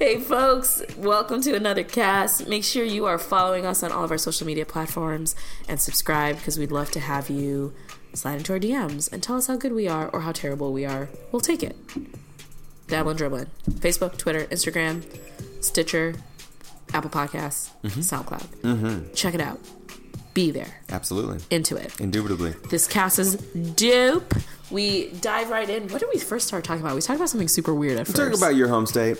Hey, folks, welcome to another cast. Make sure you are following us on all of our social media platforms and subscribe because we'd love to have you slide into our DMs and tell us how good we are or how terrible we are. We'll take it. Dabbling Dribbling. Facebook, Twitter, Instagram, Stitcher, Apple Podcasts, mm-hmm. SoundCloud. Mm-hmm. Check it out. Be there. Absolutely. Into it. Indubitably. This cast is dope. We dive right in. What did we first start talking about? We talked about something super weird at first. Talk about your home state,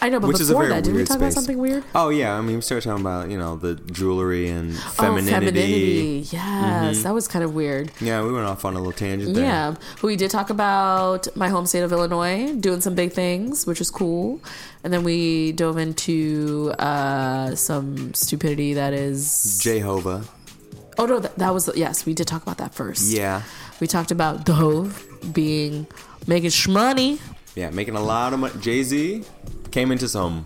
I know, but which before that, did we talk about something weird? Oh yeah, I mean we started talking about you know the jewelry and femininity. Oh, femininity. Yes, that was kind of weird. Yeah, we went off on a little tangent there. Yeah, we did talk about my home state of Illinois doing some big things, which is cool. And then we dove into uh, some stupidity that is. Jehovah. Oh no, that, that was yes. We did talk about that first. Yeah. we talked about Dove being making shmoney, Yeah, making a lot of money. Jay Z came into some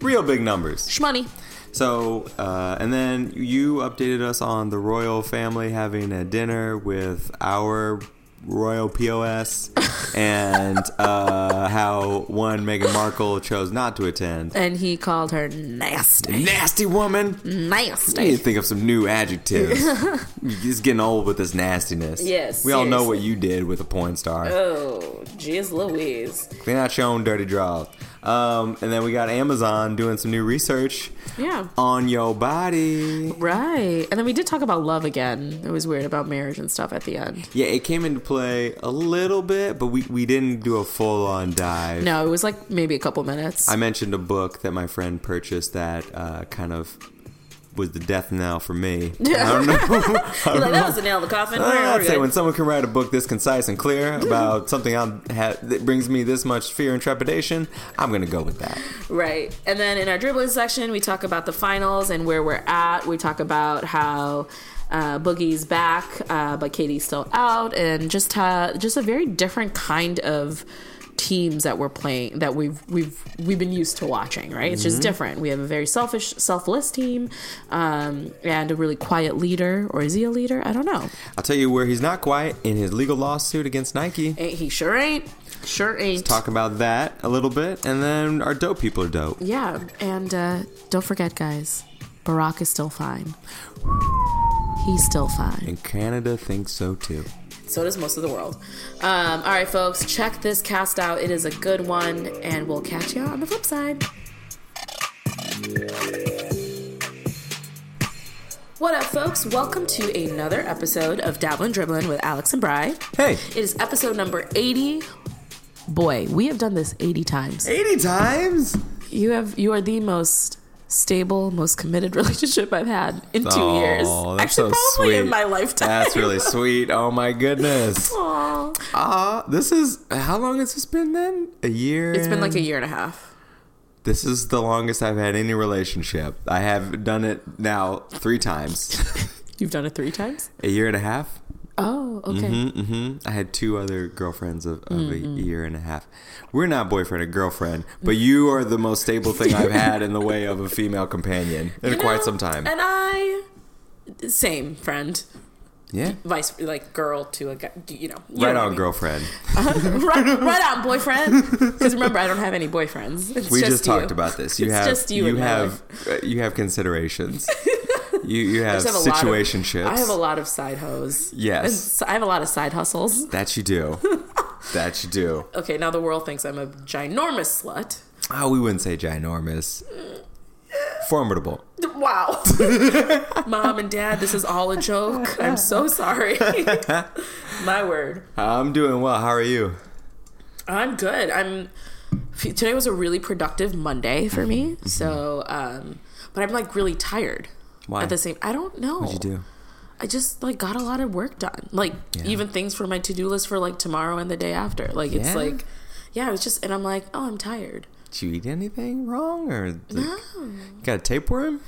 real big numbers. shmoney. So, uh, and then you updated us on the royal family having a dinner with our royal POS and uh, how one Meghan Markle chose not to attend. And he called her nasty, Nasty woman. I nasty. need to think of some new adjectives. It's getting old with this nastiness. Yes, We all know what you did with a porn star. Oh, jeez Louise. They're not showing dirty draws. Um, and then we got Amazon doing some new research Yeah. on your body. Right. And then we did talk about love again. It was weird about marriage and stuff at the end. Yeah, it came into play a little bit, but we, we didn't do a full on dive. No, it was like maybe a couple minutes. I mentioned a book that my friend purchased that uh, kind of was the death knell for me. I don't know. You're like, that was the nail in the coffin. I'd say good. when someone can write a book this concise and clear about something I'm ha- that brings me this much fear and trepidation, I'm going to go with that. Right. And then in our dribbling section, we talk about the finals and where we're at. We talk about how uh, Boogie's back, uh, but KD's still out, and just uh, just a very different kind of teams that we're playing that we've we've we've been used to watching right it's just different we have a very selfish selfless team um, and a really quiet leader or is he a leader i don't know I'll tell you where he's not quiet in his legal lawsuit against Nike. Ain't- he sure ain't sure ain't Talk about that a little bit, and then our dope people are dope. Yeah, and uh, don't forget, guys, Barack is still fine. He's still fine. And Canada thinks so too. So does most of the world. Um, all right, folks, check this cast out. It is a good one, and we'll catch you on the flip side. What up, folks? Welcome to another episode of Dabblin' Dribblin' with Alex and Bry. Hey, It is episode number 80. Boy, we have done this 80 times. 80 times? You have you are the most stable, most committed relationship I've had in two years. Actually, so probably in my lifetime. That's really sweet. Oh my goodness. Ah, this is how long has this been then? A year. It's been like a year and a half. This is the longest I've had any relationship. I have done it now three times. You've done it three times. a year and a half. Oh, okay. hmm I had two other girlfriends of, of Mm-hmm. a year and a half. We're not boyfriend and girlfriend, but you are the most stable thing I've had in the way of a female companion in You quite know, some time. And I, same friend, Yeah. vice like girl to a guy. You know, you Right know what I on, mean. girlfriend. right, right on, boyfriend. Because remember, I don't have any boyfriends. It's we just, just, talked about this. You It's have just you you and have uh, you have considerations. you you have, have lot of- I have a lot of side hoes. Yes. I have a lot of side hustles. that you do. that you do. Okay, now the world thinks I'm a ginormous slut. Oh, we wouldn't say ginormous. Formidable. Wow. Mom and dad, this is all a joke. I'm so sorry. My word. I'm doing well. How are you? I'm good. I'm today was a really productive Monday for me. So, um but I'm like really tired. Why? At the same I don't know. What'd you do? I just like got a lot of work done. Like Yeah. even things for my to-do list for like tomorrow and the day after. Like it's like yeah, it was just and I'm like, "Oh, I'm tired." Did you eat anything wrong or like, No. got a tapeworm?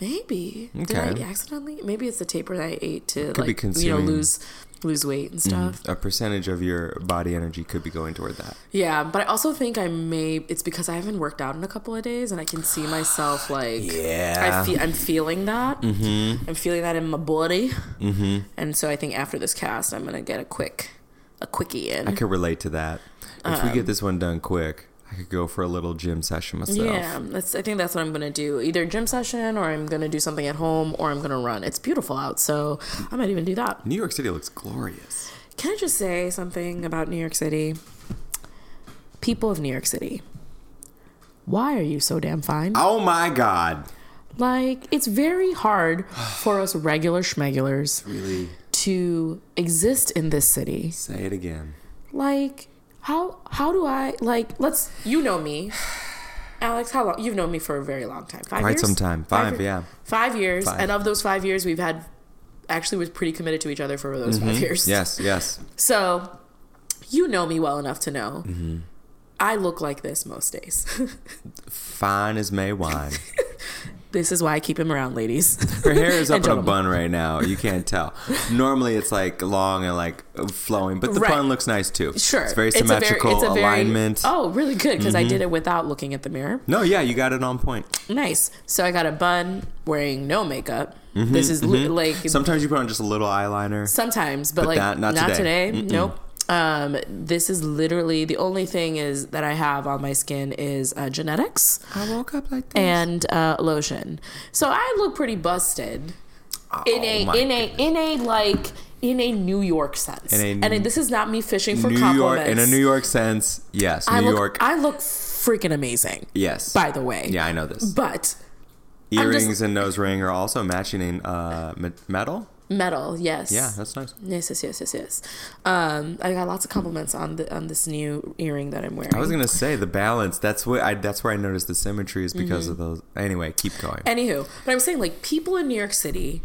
Maybe. Did Okay. I accidentally? Maybe it's the taper that I ate to Could be like you know lose lose weight and stuff. A percentage of your body energy could be going toward that. Yeah, but I also think I may. It's because I haven't worked out in a couple of days, and I can see myself like. Yeah. I feel. I'm feeling that. Mm-hmm. I'm feeling that in my body. Mm-hmm. And so I think after this cast, I'm gonna get a quick, a quickie in. I could relate to that. If we get this one done quick, could go for a little gym session myself. Yeah, that's. I think that's what I'm gonna do. Either gym session, or I'm gonna do something at home, or I'm gonna run. It's beautiful out, so I might even do that. New York City looks glorious. Can I just say something about New York City? People of New York City, why are you so damn fine? Oh my god. Like, it's very hard for us regular schmegulars Really to exist in this city. say it again. Like, how how do I like? Let's you know me, Alex. How long you've known me for a very long time? Five Quite years. some time. Five, yeah. Five years, Five. and of those five years, we've had actually was pretty committed to each other for those five years. Mm-hmm. Yes, yes. So, you know me well enough to know Mm-hmm. I look like this most days. Fine as May wine. this is why I keep him around, ladies. Her hair is up in a bun right now. You can't tell. Normally it's like long and like flowing, but the Right. bun looks nice too. Sure, It's very symmetrical alignment. Mm-hmm. oh, really good because I did it without looking at the mirror. No, yeah, you got it on point. Nice. So I got a bun wearing no makeup. This is li- like Sometimes you put on just a little eyeliner. sometimes, but, But like that- not not, today. today. Nope. Um, this is literally the only thing is that I have on my skin is uh, genetics I woke up like this. and uh, lotion. So I look pretty busted in a Oh in a in a like in a New York sense. In a- and this is not me fishing for New York compliments. in a New York sense, yes. New I look, York, I look freaking amazing. yes. By the way, Yeah, I know this. But Earrings and nose ring are also matching in uh, metal. Metal, yes. Yeah, that's nice. Yes, yes, yes, yes, yes. Um, I got lots of compliments on the on this new earring that I'm wearing. I was gonna say the balance. That's what I. That's where I noticed the symmetry is because Mm-hmm. of those. Anyway, keep going. Anywho, but I'm saying like people in New York City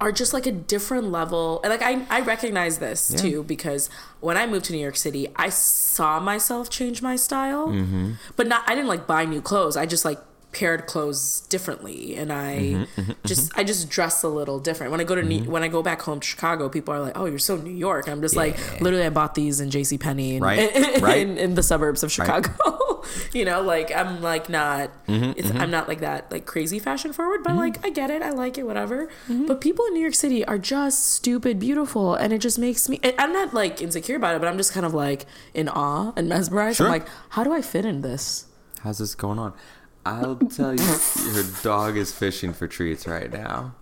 are just like a different level. And like I, I recognize this too because when I moved to New York City, I saw myself change my style, Mm-hmm. but not. I didn't like buy new clothes. I just like paired clothes differently, and I Mm-hmm, just I just dress a little different. When I go to New, when I go back home to Chicago, people are like, "Oh, you're so New York." I'm just like, literally, I bought these in J.C. Penney, in, Right, in, right. in, in the suburbs of Chicago. you know, like I'm like not, Mm-hmm, it's, I'm not like that like crazy fashion forward, but like I get it, I like it, whatever. Mm-hmm. But people in New York City are just stupid beautiful, and it just makes me. I'm not like insecure about it, but I'm just kind of like in awe and mesmerized. Sure. I'm like, how do I fit in this? How's this going on? I'll tell you, her dog is fishing for treats right now.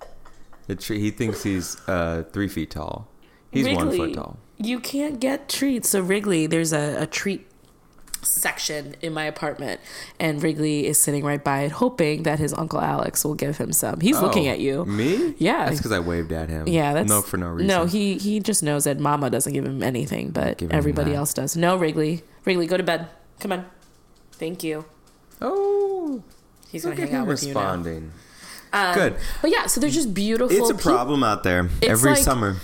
The tree, he thinks he's uh, three feet tall. He's one foot tall. You can't get treats. So Wrigley, there's a, a treat section in my apartment, and Wrigley is sitting right by it, hoping that his uncle Alex will give him some. He's looking Oh, at you. Me? Yeah. That's because I waved at him. Yeah, that's no for no reason. No, he he just knows that Mama doesn't give him anything, but Give everybody else does. No, Wrigley, Wrigley, go to bed. Come on. Thank you. Oh, He's gonna hang out with you now. responding. Um, Good. But yeah, so they're just beautiful. It's a problem out there It's every like- summer.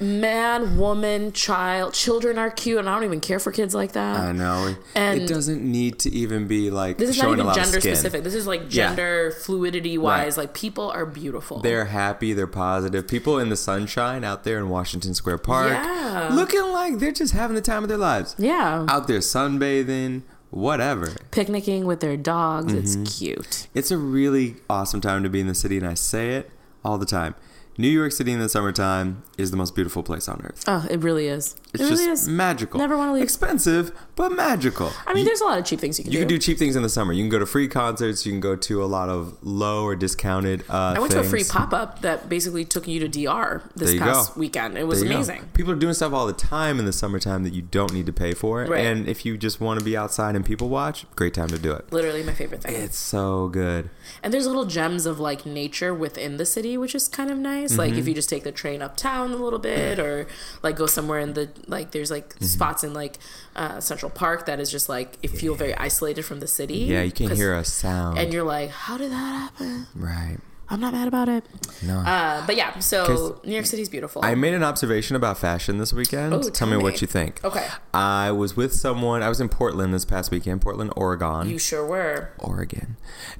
Man, woman, child, children are cute, and I don't even care for kids like that. I know. And it doesn't need to even be like this is not even gender specific. This is like Yeah. gender fluidity wise. Right. Like people are beautiful. They're happy. They're positive. People in the sunshine out there in Washington Square Park, Yeah. looking like they're just having the time of their lives. yeah, Out there sunbathing, whatever. picnicking with their dogs. Mm-hmm. It's cute. It's a really awesome time to be in the city, and I say it all the time. New York City in the summertime is the most beautiful place on earth. Oh, it really is. It's it really just is. magical. Never wanna leave. Expensive, but magical. I mean, You- there's a lot of cheap things you can You do. can do cheap things in the summer. You can go to free concerts. You can go to a lot of low or discounted. Uh, I went to a free pop up that basically took you to DR this past go. weekend. It was you go. amazing. People are doing stuff all the time in the summertime that you don't need to pay for. Right. And if you just want to be outside and people watch, great time to do it. Literally my favorite thing. It's so good. and there's little gems of like nature within the city, which is kind of nice. Like Mm-hmm. if you just take the train uptown a little bit, or like go somewhere in the like there's like Mm-hmm. spots in like uh, Central Park that is just like you feel very isolated from the city. Yeah, you can't 'Cause- hear a sound. And you're like, how did that happen? right. I'm not mad about it. No. Uh, but yeah, so New York City's beautiful. I made an observation about fashion this weekend. Oh, tell, tell me, me. what you think. Okay. I was with someone. I was in Portland this past weekend, Portland, Oregon. you sure were. Oregon,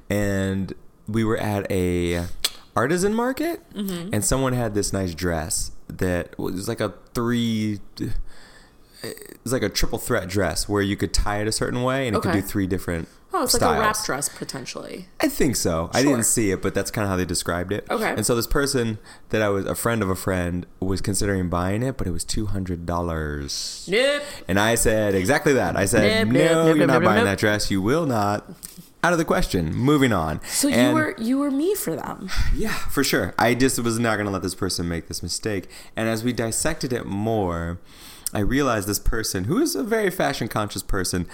and we were at a artisan market, Mm-hmm. and someone had this nice dress that was like a three. It was like a triple threat dress where you could tie it a certain way and it could do three different Oh, it's like a wrap dress potentially. I think so. I didn't see it, but that's kind of how they described it. Okay. And so this person that I was a friend of a friend was considering buying it, but it was two hundred dollars. Nope. And I said exactly that. I said, Nope, "No, nope, you're not buying nope." that dress. You will not." Out of the question. Moving on. So you were you were me for them. yeah, for sure. I just was not going to let this person make this mistake. And as we dissected it more, I realized this person, who is a very fashion conscious person,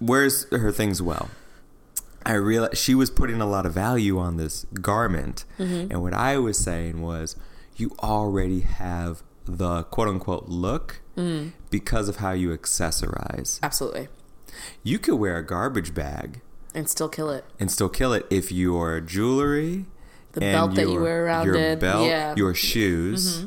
wears her things well. I realized she was putting a lot of value on this garment. Mm-hmm. And what I was saying was, you already have the quote unquote look mm. because of how you accessorize. Absolutely. You could wear a garbage bag And still kill it. and still kill it if your jewelry, The belt that you wear around your it, belt, yeah. Mm-hmm. your shoes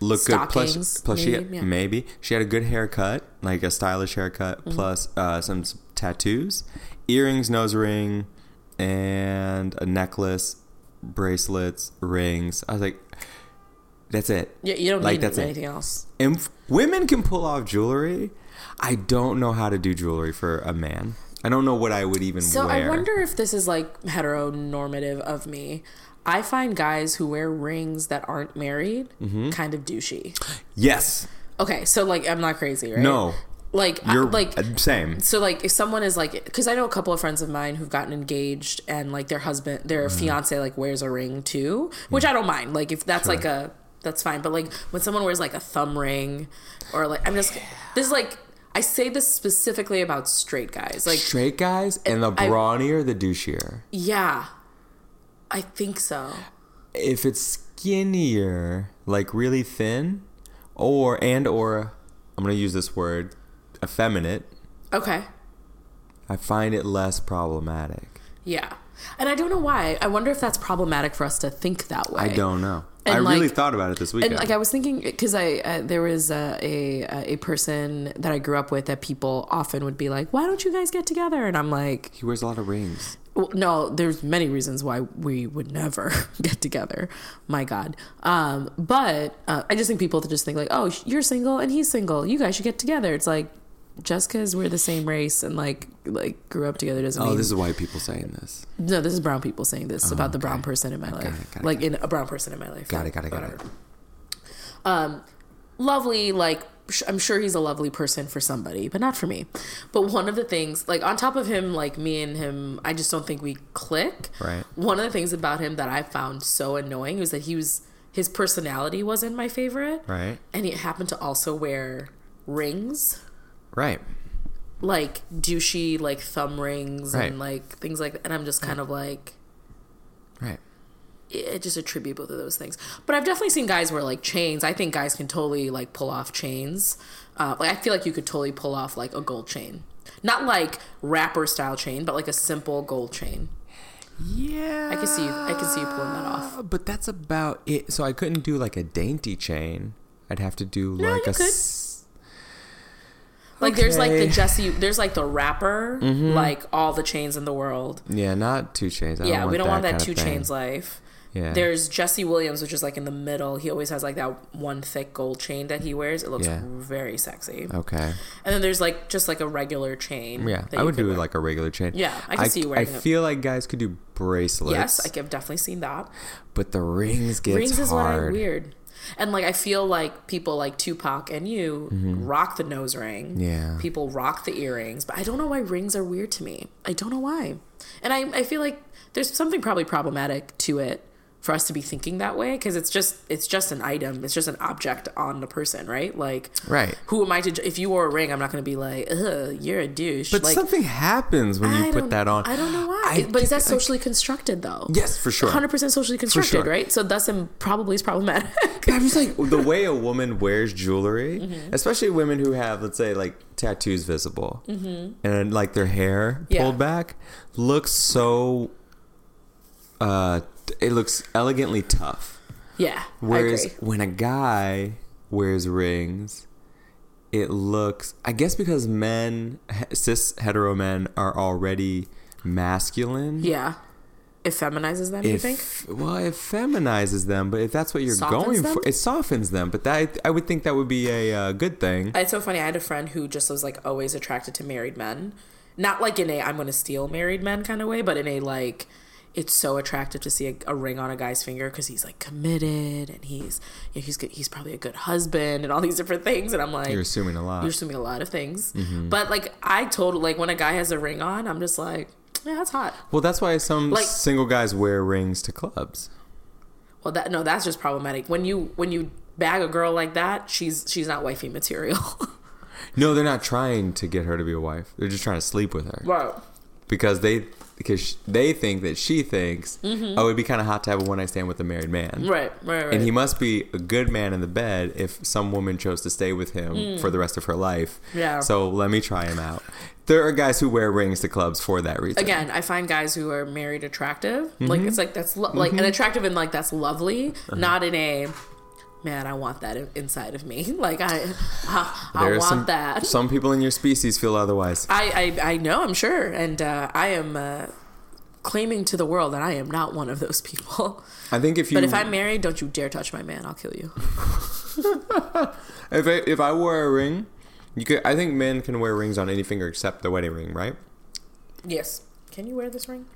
look good. Plus, Stockings, plus she maybe, yeah. maybe she had a good haircut, like a stylish haircut, Mm-hmm. plus uh, some tattoos, earrings, nose ring, and a necklace, bracelets, rings. I was like, that's it. Yeah, you don't Like, need that's it. anything else. And f- women can pull off jewelry. I don't know how to do jewelry for a man. I don't know what I would even wear. So wear. I wonder if this is like heteronormative of me. I find guys who wear rings that aren't married Mm-hmm. kind of douchey. yes. Okay, so like I'm not crazy, right? No. Like You're like uh, same. so like if someone is like because I know a couple of friends of mine who've gotten engaged and like their husband their Mm-hmm. fiance like wears a ring too, which I don't mind. Like if that's like a that's fine. But like when someone wears like a thumb ring or like I'm just this is like I say this specifically about straight guys. Like Straight guys and the I- brawnier, the douchier. yeah, I think so. If it's skinnier, like really thin, or and or I'm gonna use this word, effeminate. Okay. I find it less problematic. Yeah. And I don't know why. I wonder if that's problematic for us to think that way. I don't know. And, I really thought about it this weekend. And like I was thinking, because I uh, there was uh, a a person that I grew up with that people often would be like, "Why don't you guys get together?" And I'm like, he wears a lot of rings. well, "No, there's many reasons why we would never get together." My God, um, but uh, I just think people just think like, "Oh, you're single and he's single. You guys should get together." It's like just because we're the same race and like like grew up together doesn't Oh, mean this is white people saying this. no, this is brown people saying this about the brown person in my life. it, got it, like in a brown person in my life. Got it, got it, got it. Um, lovely, like sh- I'm sure he's a lovely person for somebody, but not for me. But one of the things, like on top of him, like me and him, I just don't think we click. Right. One of the things about him that I found so annoying was that he was his personality wasn't my favorite, Right. and he happened to also wear rings Right. like douchey like thumb rings Right. and like things like that. And I'm just kind of like Right. It just attribute both of those things. But I've definitely seen guys wear like chains. I think guys can totally like pull off chains. Uh, like I feel like you could totally pull off like a gold chain, not like rapper style chain, but like a simple gold chain. Yeah. I can see you. I can see you pulling that off. But that's about it. So I couldn't do like a dainty chain. I'd have to do No, like you a. could. Like there's like the Jesse. There's like the rapper. Mm-hmm. Like all the chains in the world. Yeah, not two chains. I yeah, don't we don't want that two chains life. Yeah. There's Jesse Williams, which is like in the middle. He always has like that one thick gold chain that he wears. It looks Yeah. very sexy. Okay. And then there's like just like a regular chain. Yeah, I would do wear. like a regular chain. Yeah, I can see you wearing I it. feel like guys could do bracelets. Yes, I have definitely seen that. but the rings gets Rings is what I hard. weird. And like I feel like people like Tupac and you rock the nose ring. Mm-hmm. Yeah. People rock the earrings, but I don't know why rings are weird to me. I don't know why. And I, I feel like there's something probably problematic to it for us to be thinking that way because it's just it's just an item it's just an object on the person right like Right. who am i to if you wore a ring i'm not going to be like Ugh, you're a douche But like something happens when I you put that on. I don't know why. I but is that socially constructed though? Yes, for sure. 100% socially constructed, sure. right? So thus it probably is problematic. I'm just like the way a woman wears jewelry, Mm-hmm. especially women who have, let's say, like tattoos visible and like their hair Yeah. pulled back, looks so. Uh, it looks elegantly tough. yeah. Whereas when a guy wears rings, it looks. I guess because men, cis hetero men, are already masculine. Yeah. It feminizes them, you think? well, it feminizes them, but if that's what you're Softens going them? for, it softens them. But that I would think that would be a uh, good thing. It's so funny. I had a friend who just was like always attracted to married men. not like in a I'm going to steal married men kind of way, but in a like it's so attractive to see a, a ring on a guy's finger because he's like committed and he's you know, he's good, he's probably a good husband and all these different things. And I'm like, You're assuming a lot. you're assuming a lot of things. Mm-hmm. But like I told like when a guy has a ring on, I'm just like, yeah, that's hot. well, that's why some Like- single guys wear rings to clubs. Well, that no, that's just problematic. When you when you bag a girl like that, she's she's not wifey material. No, they're not trying to get her to be a wife. They're just trying to sleep with her right. because they because they think that she thinks oh it'd be kind of hot to have a one night stand with a married man. Mm-hmm. Right. Right. Right. And he must be a good man in the bed if some woman chose to stay with him for the rest of her life. Mm. Yeah. So let me try him out. There are guys who wear rings to clubs for that reason. again, I find guys who are married attractive. Like Mm-hmm. it's like that's lo- like and attractive and like that's lovely, Uh-huh. not in a man. I want that inside of me. Like I, I, I want some, that. Some people in your species feel otherwise. I, I I know. I'm sure, and uh, I am uh, claiming to the world that I am not one of those people. I think if you But if I'm married, don't you dare touch my man. I'll kill you. if I, if I wore a ring, you could. I think men can wear rings on any finger except the wedding ring, right? Yes. Can you wear this ring?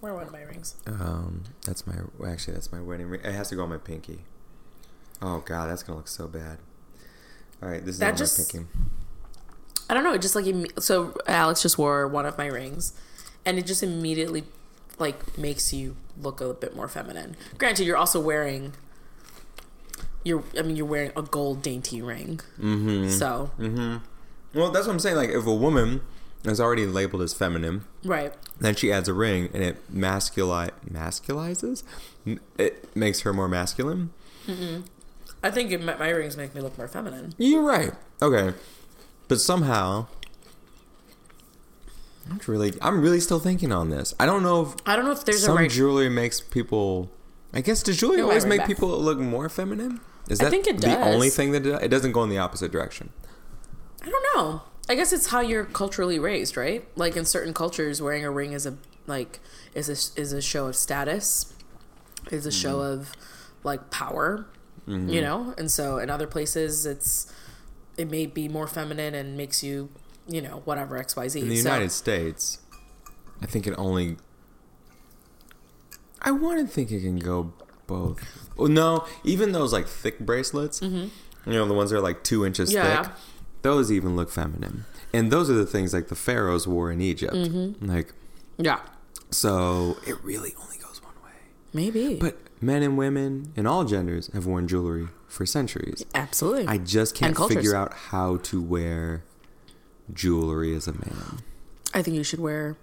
Wear one of my rings. Um, that's my actually that's my wedding ring. It has to go on my pinky. Oh god, that's gonna look so bad. All right, this is That just- pinky. I don't know. It just like so. Alex just wore one of my rings, and it just immediately like makes you look a bit more feminine. Granted, you're also wearing. You're. I mean, you're wearing a gold dainty ring. Mm-hmm. So Mm-hmm. Well, that's what I'm saying. Like, if a woman is already labeled as feminine, right. then she adds a ring, and it masculi masculizes. It makes her more masculine. I think it, my my rings make me look more feminine. You're right. Okay, but somehow. I'm really, I'm really still thinking on this. I don't know if I don't know if there's some a right. jewelry makes people. I guess does jewelry always make back. people look more feminine? Is that I think it the only thing that it, it doesn't go in the opposite direction? I don't know. I guess it's how you're culturally raised, right? Like in certain cultures, wearing a ring is a like is a is a show of status, is a show Mm-hmm. of like power, you know. And so in other places, it's it may be more feminine and makes you, you know, whatever X Y Z. In the So- United States, I think it only. I want to think it can go both. Oh, no, even those like thick bracelets, you know, the ones that are like two inches Mm-hmm. Yeah. thick, those even look feminine. And those are the things like the pharaohs wore in Egypt. Mm-hmm. Like, yeah, so it really only goes one way. maybe, But men and women in all genders have worn jewelry for centuries. absolutely. I just can't figure out how to wear jewelry as a man. I think you should wear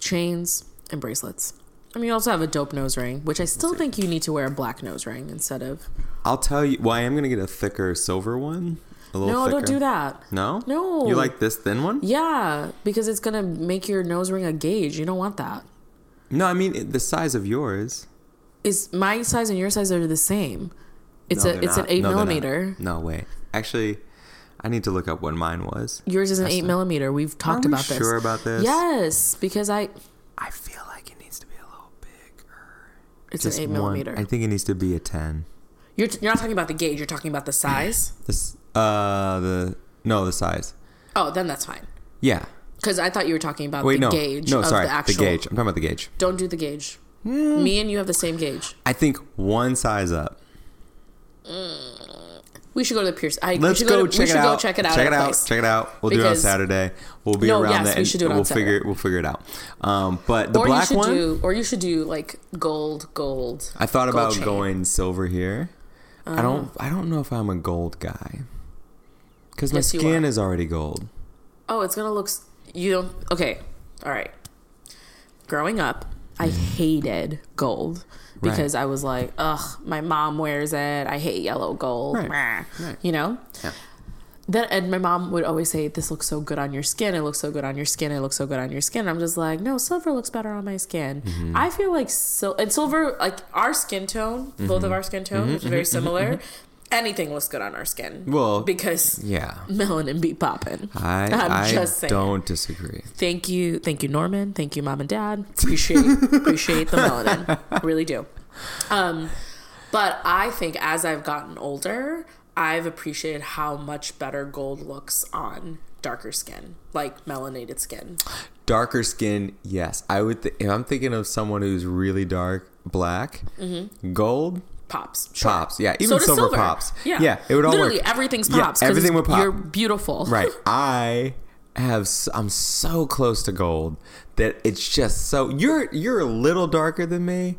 chains and bracelets. I mean, you also have a dope nose ring, which I still think you need to wear a black nose ring instead of. I'll tell you. Well, I am gonna get a thicker silver one. A little No, thicker. don't do that. No. No. You like this thin one? Yeah, because it's gonna make your nose ring a gauge. You don't want that. No, I mean the size of yours. Is my size and your size are the same? It's No, a it's not. an eight No, millimeter. No, wait. Actually, I need to look up what mine was. Yours is an That's eight not- millimeter. We've talked Are we about this. sure about this? Yes, because I I feel like it needs to be a little bigger. it's Just an eight one. millimeter. I think it needs to be a ten. You're you're not talking about the gauge. You're talking about the size. This. Uh, the no, the size. oh, then that's fine. Yeah. Because I thought you were talking about Wait, the no. gauge. no, of sorry. the actual. gauge. I'm talking about the gauge. Don't do the gauge. Hmm. Me and you have the same gauge. I think one size up. We should go to the Pierce. I, we Let's should go, to, check we it go check it out. Check it out. Check it out. We'll do it on Saturday. We'll be No, around yes, that. we should do it on we'll Saturday. figure. We'll figure it out. Um, but the or black should one, do, or you should do like gold, gold. I thought gold about chain. going silver here. I don't. I don't know if I'm a gold guy because my Yes, skin is already gold. Oh, it's gonna look. You don't. Okay, all right. Growing up, I hated gold because I was like, ugh, my mom wears it. I hate yellow gold. Right, right. You know. Yeah. Then and my mom would always say, "This looks so good on your skin. It looks so good on your skin. It looks so good on your skin." I'm just like, no, silver looks better on my skin. Mm-hmm. I feel like sil- and silver, like our skin tone, both Mm-hmm. of our skin tone, which is very similar. Anything looks good on our skin. Well, because Yeah. melanin be popping. I I'm I just saying. don't disagree. Thank you, thank you, Norman. Thank you, mom and dad. Appreciate appreciate the melanin. I really do. Um, but I think as I've gotten older, I've appreciated how much better gold looks on darker skin, like melanated skin. Darker skin, yes. I would. Th- if I'm thinking of someone who's really dark, black, gold Pops. Sure. pops. Yeah, Mm-hmm. So even silver, silver. pops. Yeah. yeah, it would all Literally work. everything's Yeah, everything would pop. You're beautiful. Right. I have. I'm so close to gold that it's just so. You're you're a little darker than me,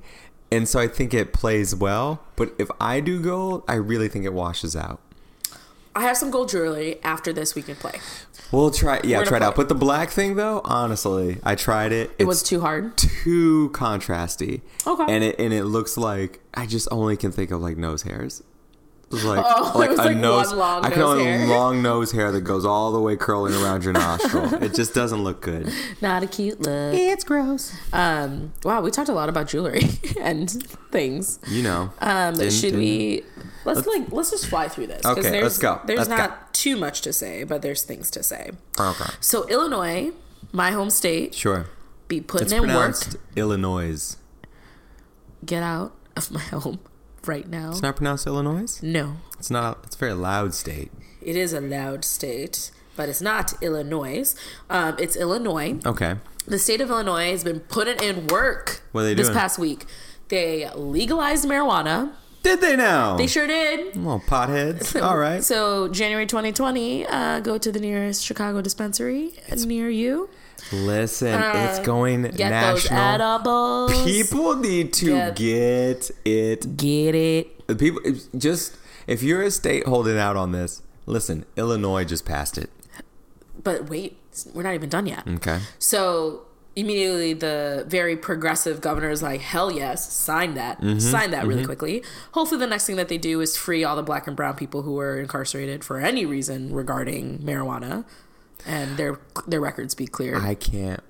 and so I think it plays well. But if I do gold, I really think it washes out. I have some gold jewelry after this we can play. We'll try. Yeah, try it out. But the black thing, though, honestly, I tried it. It was too hard. too contrasty. Okay. And it and it looks like I just only can think of like nose hairs. Like Oh, like it a like nose. I can only hair. long nose hair that goes all the way curling around your nostril. it just doesn't look good. Not a cute look. It's gross. Um, wow, we talked a lot about jewelry and things. You know. Um, Didn't- should didn't- we? Let's like let's just fly through this. Okay, there's, let's go. There's Let's go. not too much to say, but there's things to say. Okay. So Illinois, my home state, Sure. be putting It's in work. Illinois. Get out of my home right now. It's not pronounced Illinois. no, It's not. It's a very loud state. it is a loud state, but it's not Illinois. Um, it's Illinois. Okay. The state of Illinois has been putting in work What are they this doing? past week. They legalized marijuana. Did they now? They sure did. Well, potheads. All right. So January 2020, uh, go to the nearest Chicago dispensary near you. Listen, it's going Uh, Get national. those edibles. People need to Get- get it. Get it. People just if you're a state holding out on this, listen. Illinois just passed it. But wait, we're not even done yet. Okay. So immediately the very progressive governor is like, hell yes, sign that. Mm-hmm. Sign that really quickly. Hopefully the next thing that they do is free all the black and brown people who were incarcerated for any reason regarding marijuana. And their their records be clear. I can't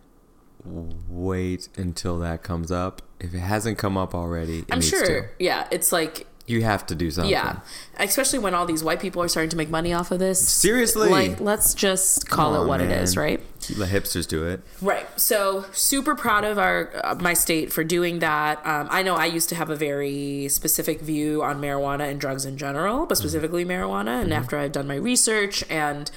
wait until that comes up. If it hasn't come up already, it I'm needs sure. to. Yeah, it's like You have to do something. yeah, especially when all these white people are starting to make money off of this. Seriously? like let's just call it what it is, right? The hipsters do it. Right. So super proud of our uh, my state for doing that. Um, I know I used to have a very specific view on marijuana and drugs in general, but specifically marijuana. And after I've done my research and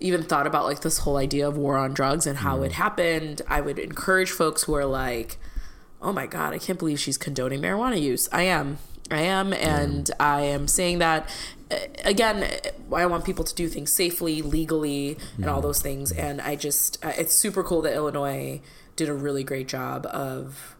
even thought about like this whole idea of war on drugs and how it happened, I would encourage folks who are like, "Oh my god, I can't believe she's condoning marijuana use." I am. I am, and I am saying that uh, again. I want people to do things safely, legally, and all those things. And I just, uh, it's super cool that Illinois did a really great job of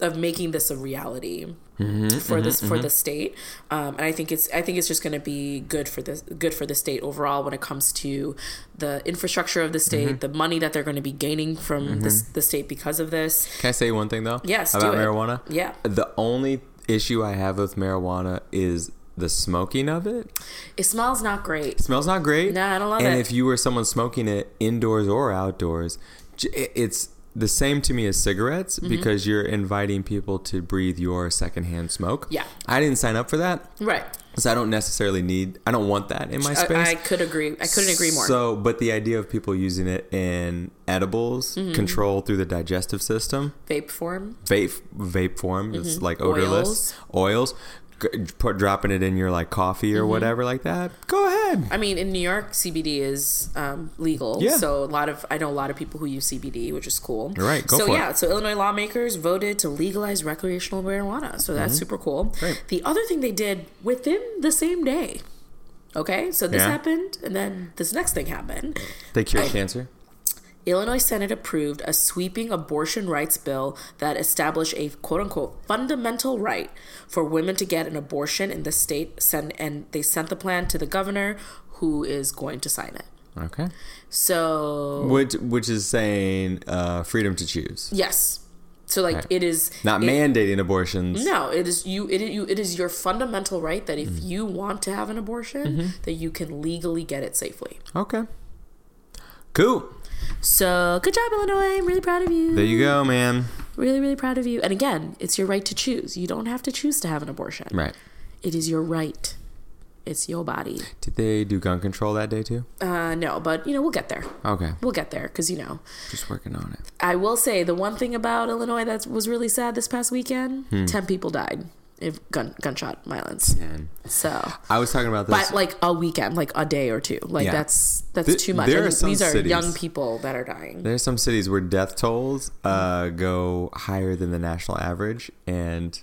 of making this a reality Mm-hmm, for this mm-hmm, for mm-hmm. the state. Um, and I think it's I think it's just going to be good for this good for the state overall when it comes to the infrastructure of the state, the money that they're going to be gaining from this the state because of this. Can I say one thing though? Yes, About it. marijuana. Yeah. The only issue I have with marijuana is the smoking of it. It smells not great. smells not great. Nah, I don't love and it. And if you were someone smoking it indoors or outdoors, it's the same to me as cigarettes Mm-hmm. because you're inviting people to breathe your secondhand smoke. Yeah. I didn't sign up for that. Right. So I don't necessarily need. I don't want that in my space. I, I could agree. I couldn't agree more. So, but the idea of people using it in edibles, Mm-hmm. control through the digestive system, Vape form. vape vape form, it's Mm-hmm. like odorless oils. g- put dropping it in your like coffee Mm-hmm. or whatever like that. Go ahead. I mean, in New York, CBD is um, legal. Yeah. So a lot of I know a lot of people who use CBD, which is cool. You're right, go so for it. yeah, so Illinois lawmakers voted to legalize recreational marijuana. So that's super cool. Mm-hmm. Great. The other thing they did within the same day. Okay, so this Yeah. happened, and then this next thing happened. They cure cancer. Illinois Senate approved a sweeping abortion rights bill that established a quote unquote fundamental right for women to get an abortion in the state. Send, and they sent the plan to the governor, who is going to sign it. Okay. So, Which which is saying uh, freedom to choose, yes. So, like, Right. it is. not it- mandating abortions. No, it is you. It is you. It is your fundamental right that if Mm-hmm. you want to have an abortion, that you can legally get it safely. Okay. Cool. So, good job, Illinois. I'm really proud of you. There you go, man. Really, really proud of you. And again, it's your right to choose. You don't have to choose to have an abortion. Right. It is your right. It's your body. Did they do gun control that day too? Uh, no, but you know we'll get there. Okay. We'll get there because you know Just working on it. I will say the one thing about Illinois that was really sad this past weekend: Hmm. ten people died gun gunshot violence. And So, I was talking about this. but like a weekend, like a day or two, like Yeah. that's that's Th- too much. there are these are cities- young people that are dying. There's some cities where death tolls uh, go higher than the national average, and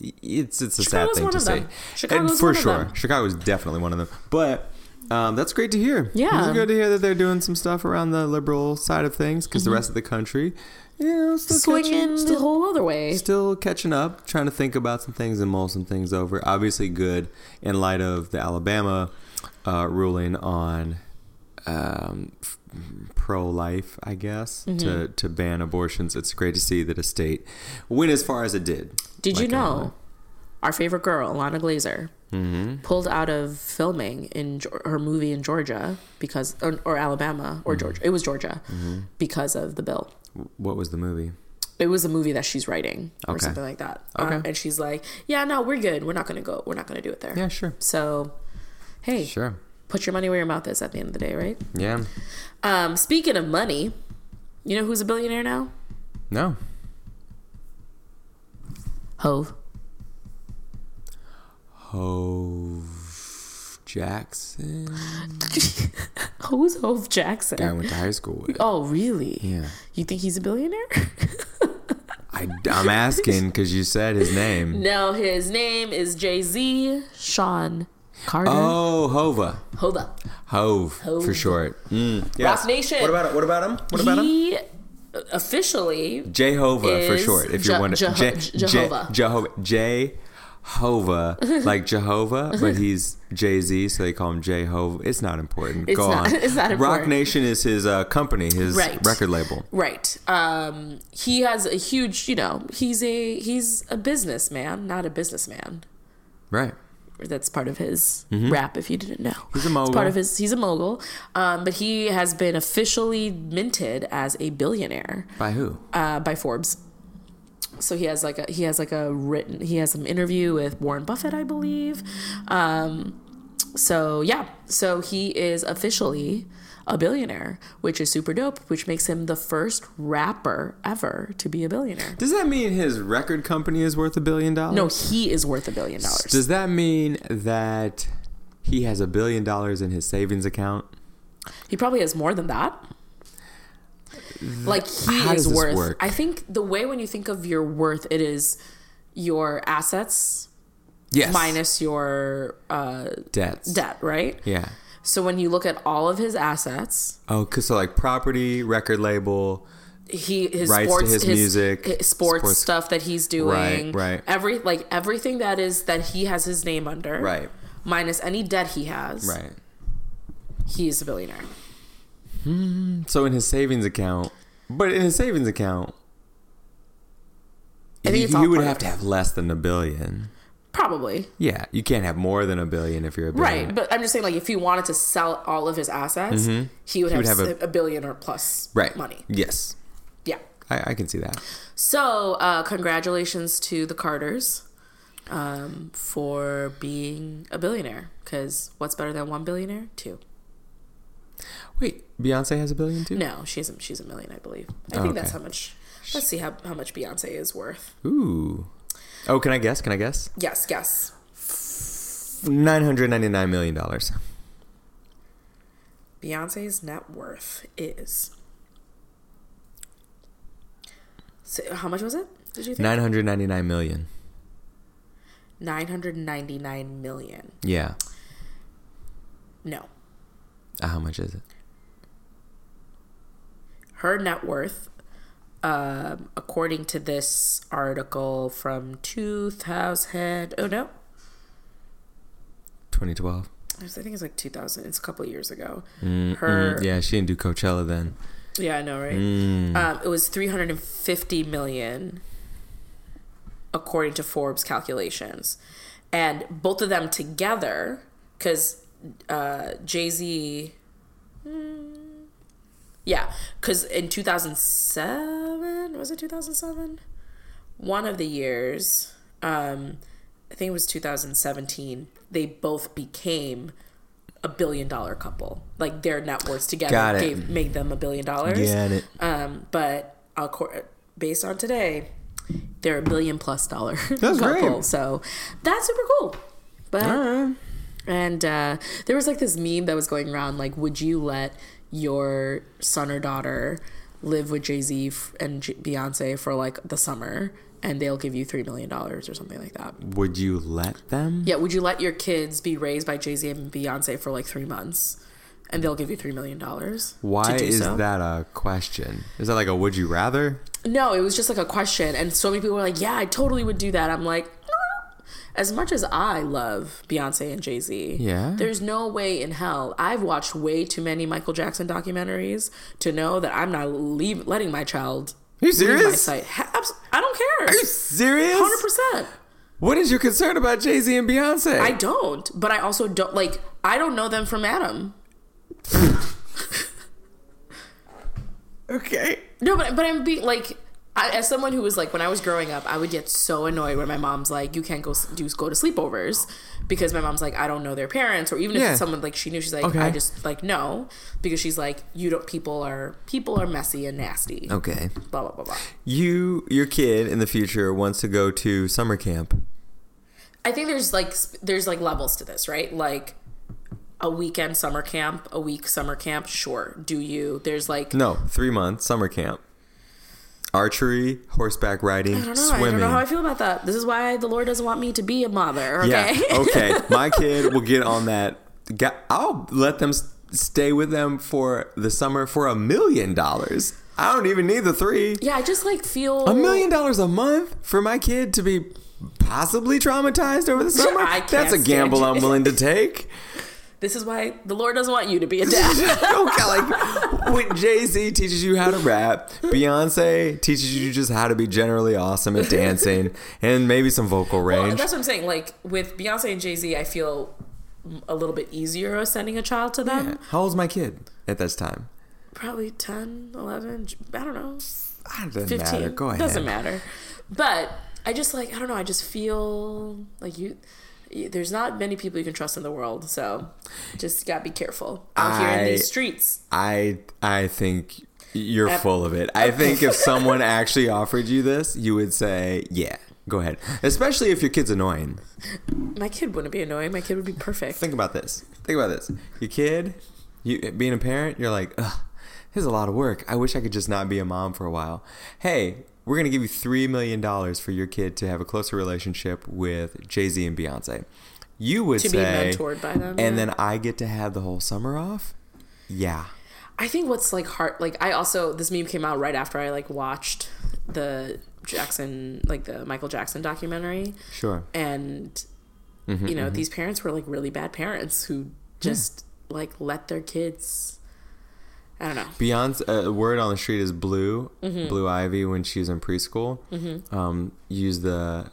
it's it's a Chicago's sad thing to say. Chicago's and for sure. Chicago is definitely one of them. But um, that's great to hear. Yeah. it's good to hear that they're doing some stuff around the liberal side of things because the rest of the country, you know, still. Swinging catching, the whole other way. still catching up, trying to think about some things and mull some things over. Obviously, good in light of the Alabama uh, ruling on um, f- pro-life, I guess, Mm-hmm. to to ban abortions. It's great to see that a state went as far as it did. Did you know Illinois. Our favorite girl, Lana Glazer, Mm-hmm. pulled out of filming in her movie in Georgia because, or, or Alabama or Mm-hmm. Georgia? It was Georgia because of the bill. What was the movie? It was a movie that she's writing or Okay. something like that. Okay. Um, and she's like, "Yeah, no, we're good. We're not gonna go. We're not gonna do it there." Yeah, sure, So, hey, sure, put your money where your mouth is. At the end of the day, right? yeah. Um, speaking of money, you know who's a billionaire now? No, Hov. Hov Jackson. Who's Hov Jackson? Guy I went to high school with. Oh, really? Yeah. You think he's a billionaire? I, I'm asking because you said his name. no, his name is Jay Z. Sean Carter. Oh, Hova. Hold up. Hov, for short. Mm, Roc Nation. What about what about him? What about him? he officially Jehovah for short. If Je- you're wondering, Je- Jehovah. Je- Jehovah, Jehovah, like Jehovah, but he's Jay Z, so they call him Jehovah. It's not important. It's Go not- on. it's not Roc. Nation is his uh, company, his Right. record label. right. Um, he has a huge. You know, he's a he's a businessman, not a businessman. Right. That's part of his rap. If you didn't know, Mm-hmm. He's a It's mogul. part of his. He's a mogul, um, but he has been officially minted as a billionaire. By who? uh, by Forbes. So he has like a he has like a written he has some interview with Warren Buffett, I believe. Um, so yeah, so he is officially a billionaire, which is super dope. Which makes him the first rapper ever to be a billionaire. Does that mean his record company is worth a billion dollars? No, he is worth a billion dollars. Does that mean that he has a billion dollars in his savings account? He probably has more than that. Like he How is worth. work? I think the way when you think of your worth, it is your assets Yes. minus your uh, debts. debt, right? Yeah. So when you look at all of his assets, Oh, cause so like property, record label. he his Rights to sports his music, his sports, sports- stuff that he's doing, Right, right. Every like everything that is that he has his name under, Right. Minus any debt he has, Right. He is a billionaire. So in his savings account, but in his savings account, I think he, he would have to have less than a billion. Probably Yeah, you can't have more than a billion if you're a billion. right, but I'm just saying like if he wanted to sell all of his assets, he would Mm-hmm. would have, have a- a, billion or plus right. money. Yes, Yeah. I, I can see that. So, uh, congratulations to the Carters um, for being a billionaire. Because what's better than one billionaire? Two. Wait, Beyonce has a billion too. No, she's a, she's a million, I believe. I think that's how much. Let's see how, how much Beyonce is worth. Ooh. Oh, can I guess? Can I guess? Yes, guess. Nine hundred ninety nine million dollars. Beyonce's net worth is. So how much was it? Did you think? Nine hundred ninety nine million. 999 million. Yeah. No. Uh, how much is it? Her net worth, um, according to this article from 2000, oh no, Twenty twelve. I think it's like 2000. It's a couple of years ago. Mm, Her, yeah. yeah, she didn't do Coachella then. Yeah, I know, right? Mm. Um, it was 350 million, according to Forbes calculations, and both of them together, because uh, Jay Z. Yeah, because in 2007, was it 2007? One of the years, um, I think it was 2017, they both became a billion dollar couple. Like their net worths together gave made them a billion dollars. Get it. Um, but based on today, they're a billion plus dollar That's couple. great. So that's super cool. But right. and uh, there was like this meme that was going around like, would you let your son or daughter live with Jay Z and J- Beyonce for like the summer, and they'll give you three million dollars or something like that? Would you let them? Yeah, would you let your kids be raised by Jay Z and Beyonce for like three months, and they'll give you three million dollars? Why to do is so? that a question? Is that like a would you rather? No, it was just like a question, and so many people were like, "Yeah, I totally would do that." I'm like, "Nah." As much as I love Beyonce and Jay Z, Yeah. there's no way in hell. I've watched way too many Michael Jackson documentaries to know that I'm not leave, letting my child. Are you leave my serious? sight. Ha- abs- I don't care. Are you serious? Hundred percent. What is your concern about Jay Z and Beyonce? I don't, but I also don't like. I don't know them from Adam. okay. No, but but I'm being like, I, as someone who was like, when I was growing up, I would get so annoyed when my mom's like, you can't go do go to sleepovers because my mom's like, I don't know their parents, or even if Yeah. it's someone like she knew, she's like, Okay. I just like no, because she's like, you don't. People are people are messy and nasty. Okay. Blah blah blah blah. You, your kid in the future wants to go to summer camp. I think there's like sp- there's like levels to this, right? Like a weekend summer camp, a week summer camp. Sure, do you? There's like No, three months summer camp. Archery, horseback riding, I don't know. swimming. I don't know how I feel about that. This is why the Lord doesn't want me to be a mother. Okay. Yeah. Okay. My kid will get on that. I'll let them stay with them for the summer for a million dollars. I don't even need the three. Yeah, I just like feel A million dollars a month for my kid to be possibly traumatized over the summer? That's a gamble. I'm willing to take. This is why the Lord doesn't want you to be a dad. okay, like when Jay Z teaches you how to rap, Beyonce teaches you just how to be generally awesome at dancing and maybe some vocal well, range. that's what I'm saying. Like with Beyonce and Jay Z, I feel a little bit easier of sending a child to them. Yeah. How old's my kid at this time? Probably 10, 11, I don't know, Ah, It doesn't 15. matter. Go ahead. Doesn't matter. But I just like, I don't know, I just feel like you. There's not many people you can trust in the world, so just gotta be careful out here in these streets. I I think you're Ep- full of it. I think if someone actually offered you this, you would say, "Yeah, go ahead." Especially if your kid's annoying. My kid wouldn't be annoying. My kid would be perfect. Think about this. Think about this. Your kid, you being a parent, you're like, "Ugh, this is a lot of work. I wish I could just not be a mom for a while." Hey, we're gonna give you three million dollars for your kid to have a closer relationship with Jay Z and Beyonce. You would To be say, mentored by them, and yeah. then I get to have the whole summer off. Yeah. I think what's like hard, like I also this meme came out right after I like watched the Jackson, like the Michael Jackson documentary, Sure. and Mm-hmm, you know these parents were like really bad parents who just like let their kids. I don't know. Beyonce, uh, word on the street is Blue, Mm-hmm. Blue Ivy, when she was in preschool, um, used the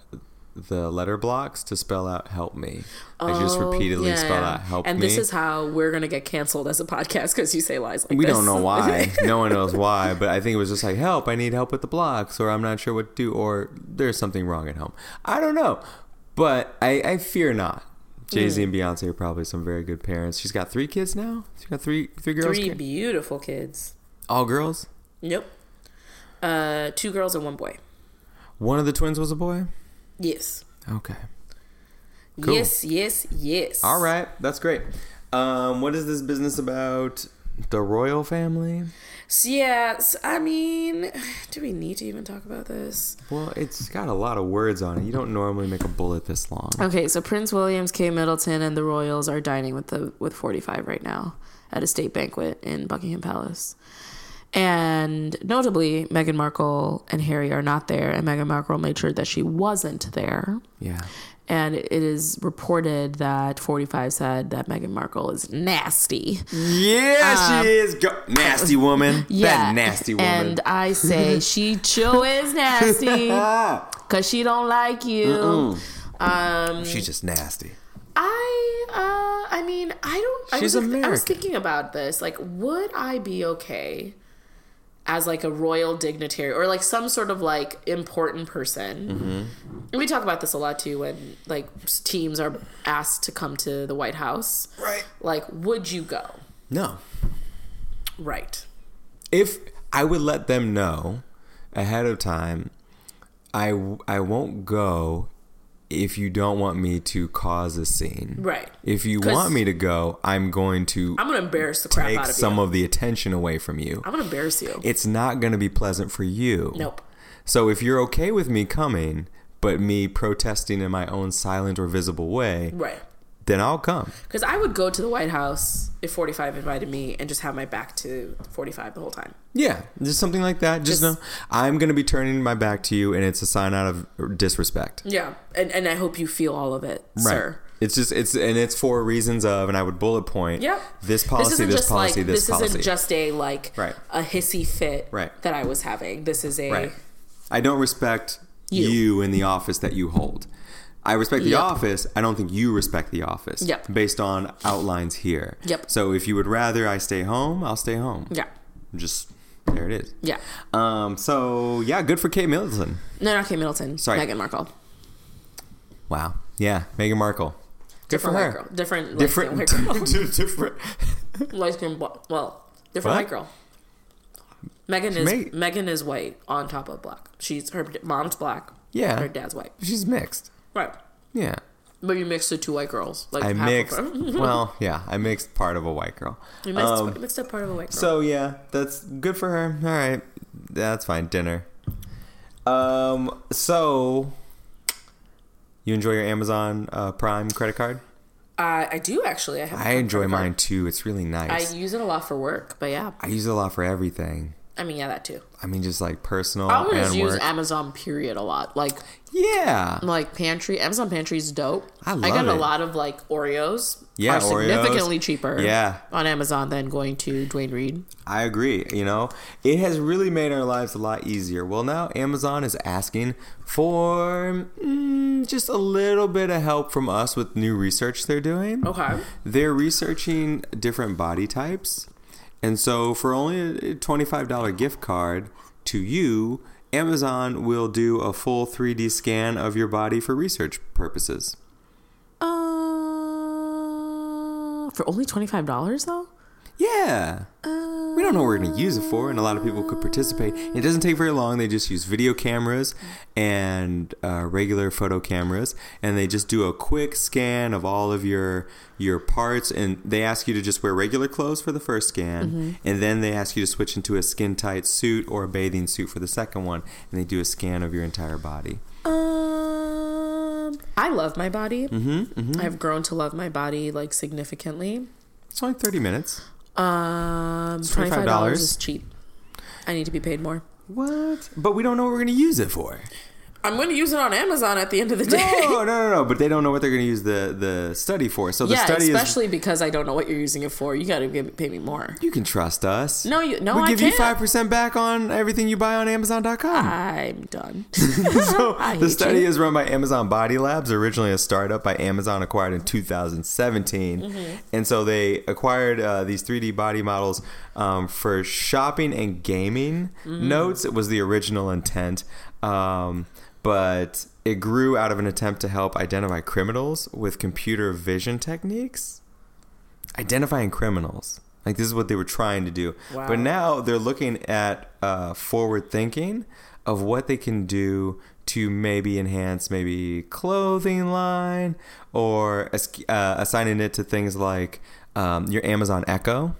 the letter blocks to spell out "help me." Like, she just Oh, repeatedly yeah, spell yeah. out "help and me." And this is how we're gonna get canceled as a podcast because you say lies like we this. don't know why. no one knows why, but I think it was just like, "Help! I need help with the blocks," or "I'm not sure what to do," or "There's something wrong at home." I don't know, but I, I fear not. Jay Mm. Z and Beyonce are probably some very good parents. She's got three kids now. She's got three three girls. Three beautiful kids. All girls. Nope. Uh, two girls and one boy. One of the twins was a boy. Yes. Okay. Cool. Yes. Yes. Yes. All right, that's great. Um, what is this business about? The royal family? So, yeah, so, I mean, do we need to even talk about this? Well, it's got a lot of words on it. You don't normally make a bullet this long. Okay, so Prince William's, Kate Middleton, and the royals are dining with the with 45 right now at a state banquet in Buckingham Palace. And notably, Meghan Markle and Harry are not there, and Meghan Markle made sure that she wasn't there. Yeah. And it is reported that 45 said that Meghan Markle is nasty. Yeah, she is. Go- nasty woman. Um, Yeah, That nasty woman. And I say she sure is nasty because she don't like you. Um, she's just nasty. I uh I mean I don't I She's was, I was American. thinking about this like would I be okay as like a royal dignitary or like some sort of like important person Mm-hmm. and we talk about this a lot too when like teams are asked to come to the White House Right. like would you go No. right If I would let them know ahead of time, I I won't go if you don't want me to cause a scene. Right. If you want me to go, I'm going to I'm gonna embarrass the crap take out of some you. of the attention away from you. I'm gonna embarrass you. It's not going to be pleasant for you. Nope. So if you're okay with me coming, but me protesting in my own silent or visible way, Right. Then I'll come. Because I would go to the White House if 45 invited me and just have my back to 45 the whole time. Yeah, just something like that. Just, Just- know I'm going to be turning my back to you, and it's a sign out of disrespect. Yeah. And, and I hope you feel all of it, sir. It's just it's and it's for reasons of, and I would bullet point. Yep. This policy, this, policy, like, this, policy. This isn't just a like Right. a hissy fit Right. that I was having. This is a right. I don't respect You. you. in the office that you hold. I respect the Yep. office. I don't think you respect the office. Yep. Based on outlines here. Yep. So if you would rather I stay home, I'll stay home. yeah. Just there it is. Yeah. Um. So yeah, good for Kate Middleton. No, not Kate Middleton. Sorry. Meghan Markle. Wow. Yeah, Meghan Markle. Good Different for white her. girl. Different, Different. girl. different. light skin, well, different What? white girl. Meghan is Meg- Meghan is white on top of black. She's her mom's black. Yeah. Her dad's white. She's mixed. Right. Yeah. But you mixed the two white girls. Like I mixed. well, yeah, I mixed part of a white girl. you mixed, Um, mixed up part of a white girl. So yeah, that's good for her. All right, that's fine. Dinner. Um. So you enjoy your Amazon uh, Prime credit card? I I do actually. I have. I enjoy mine too. It's really nice. I use it a lot for work, but yeah. I use it a lot for everything. I mean, yeah, that too. I mean, just like personal I always use work. Amazon period a lot. Like yeah. like pantry. Amazon pantry is dope. I I love got a lot of like Oreos. Yeah, are significantly cheaper. Yeah. on Amazon than going to Duane Reade. I agree. You know, it has really made our lives a lot easier. Well, now Amazon is asking for mm, just a little bit of help from us with new research they're doing. Okay. They're researching different body types. And so, for only a $25 gift card to you, Amazon will do a full 3D scan of your body for research purposes. Uh, for only twenty five dollars though. Yeah. We don't know what we're going to use it for, and a lot of people could participate. It doesn't take very long. They just use video cameras and uh, regular photo cameras, and they just do a quick scan of all of your your parts. And they ask you to just wear regular clothes for the first scan, and then they ask you to switch into a skin tight suit or a bathing suit for the second one, and they do a scan of your entire body. Um, I love my body. Mm-hmm, I've grown to love my body like significantly. It's only thirty minutes. Um, twenty five dollars $25. is cheap. I need to be paid more. What? But we don't know what we're going to use it for. I'm going to use it on Amazon at the end of the day. No, no, no, no. But they don't know what they're going to use the the study for. So the yeah, study is especially because I don't know what you're using it for. You got to give pay me more. You can trust us. No, you no, we I give you can't. five percent back on everything you buy on Amazon.com. I'm done. so I the study you. is run by Amazon Body Labs, originally a startup by Amazon, acquired in 2017, Mm-hmm. and so they acquired uh, these 3D body models um, for shopping and gaming. Mm-hmm. Notes it was the original intent, um, but it grew out of an attempt to help identify criminals with computer vision techniques. Identifying criminals. Like this is what they were trying to do. Wow. But now they're looking at uh, forward thinking of what they can do to maybe enhance maybe clothing line or uh, assigning it to things like um, your Amazon Echo,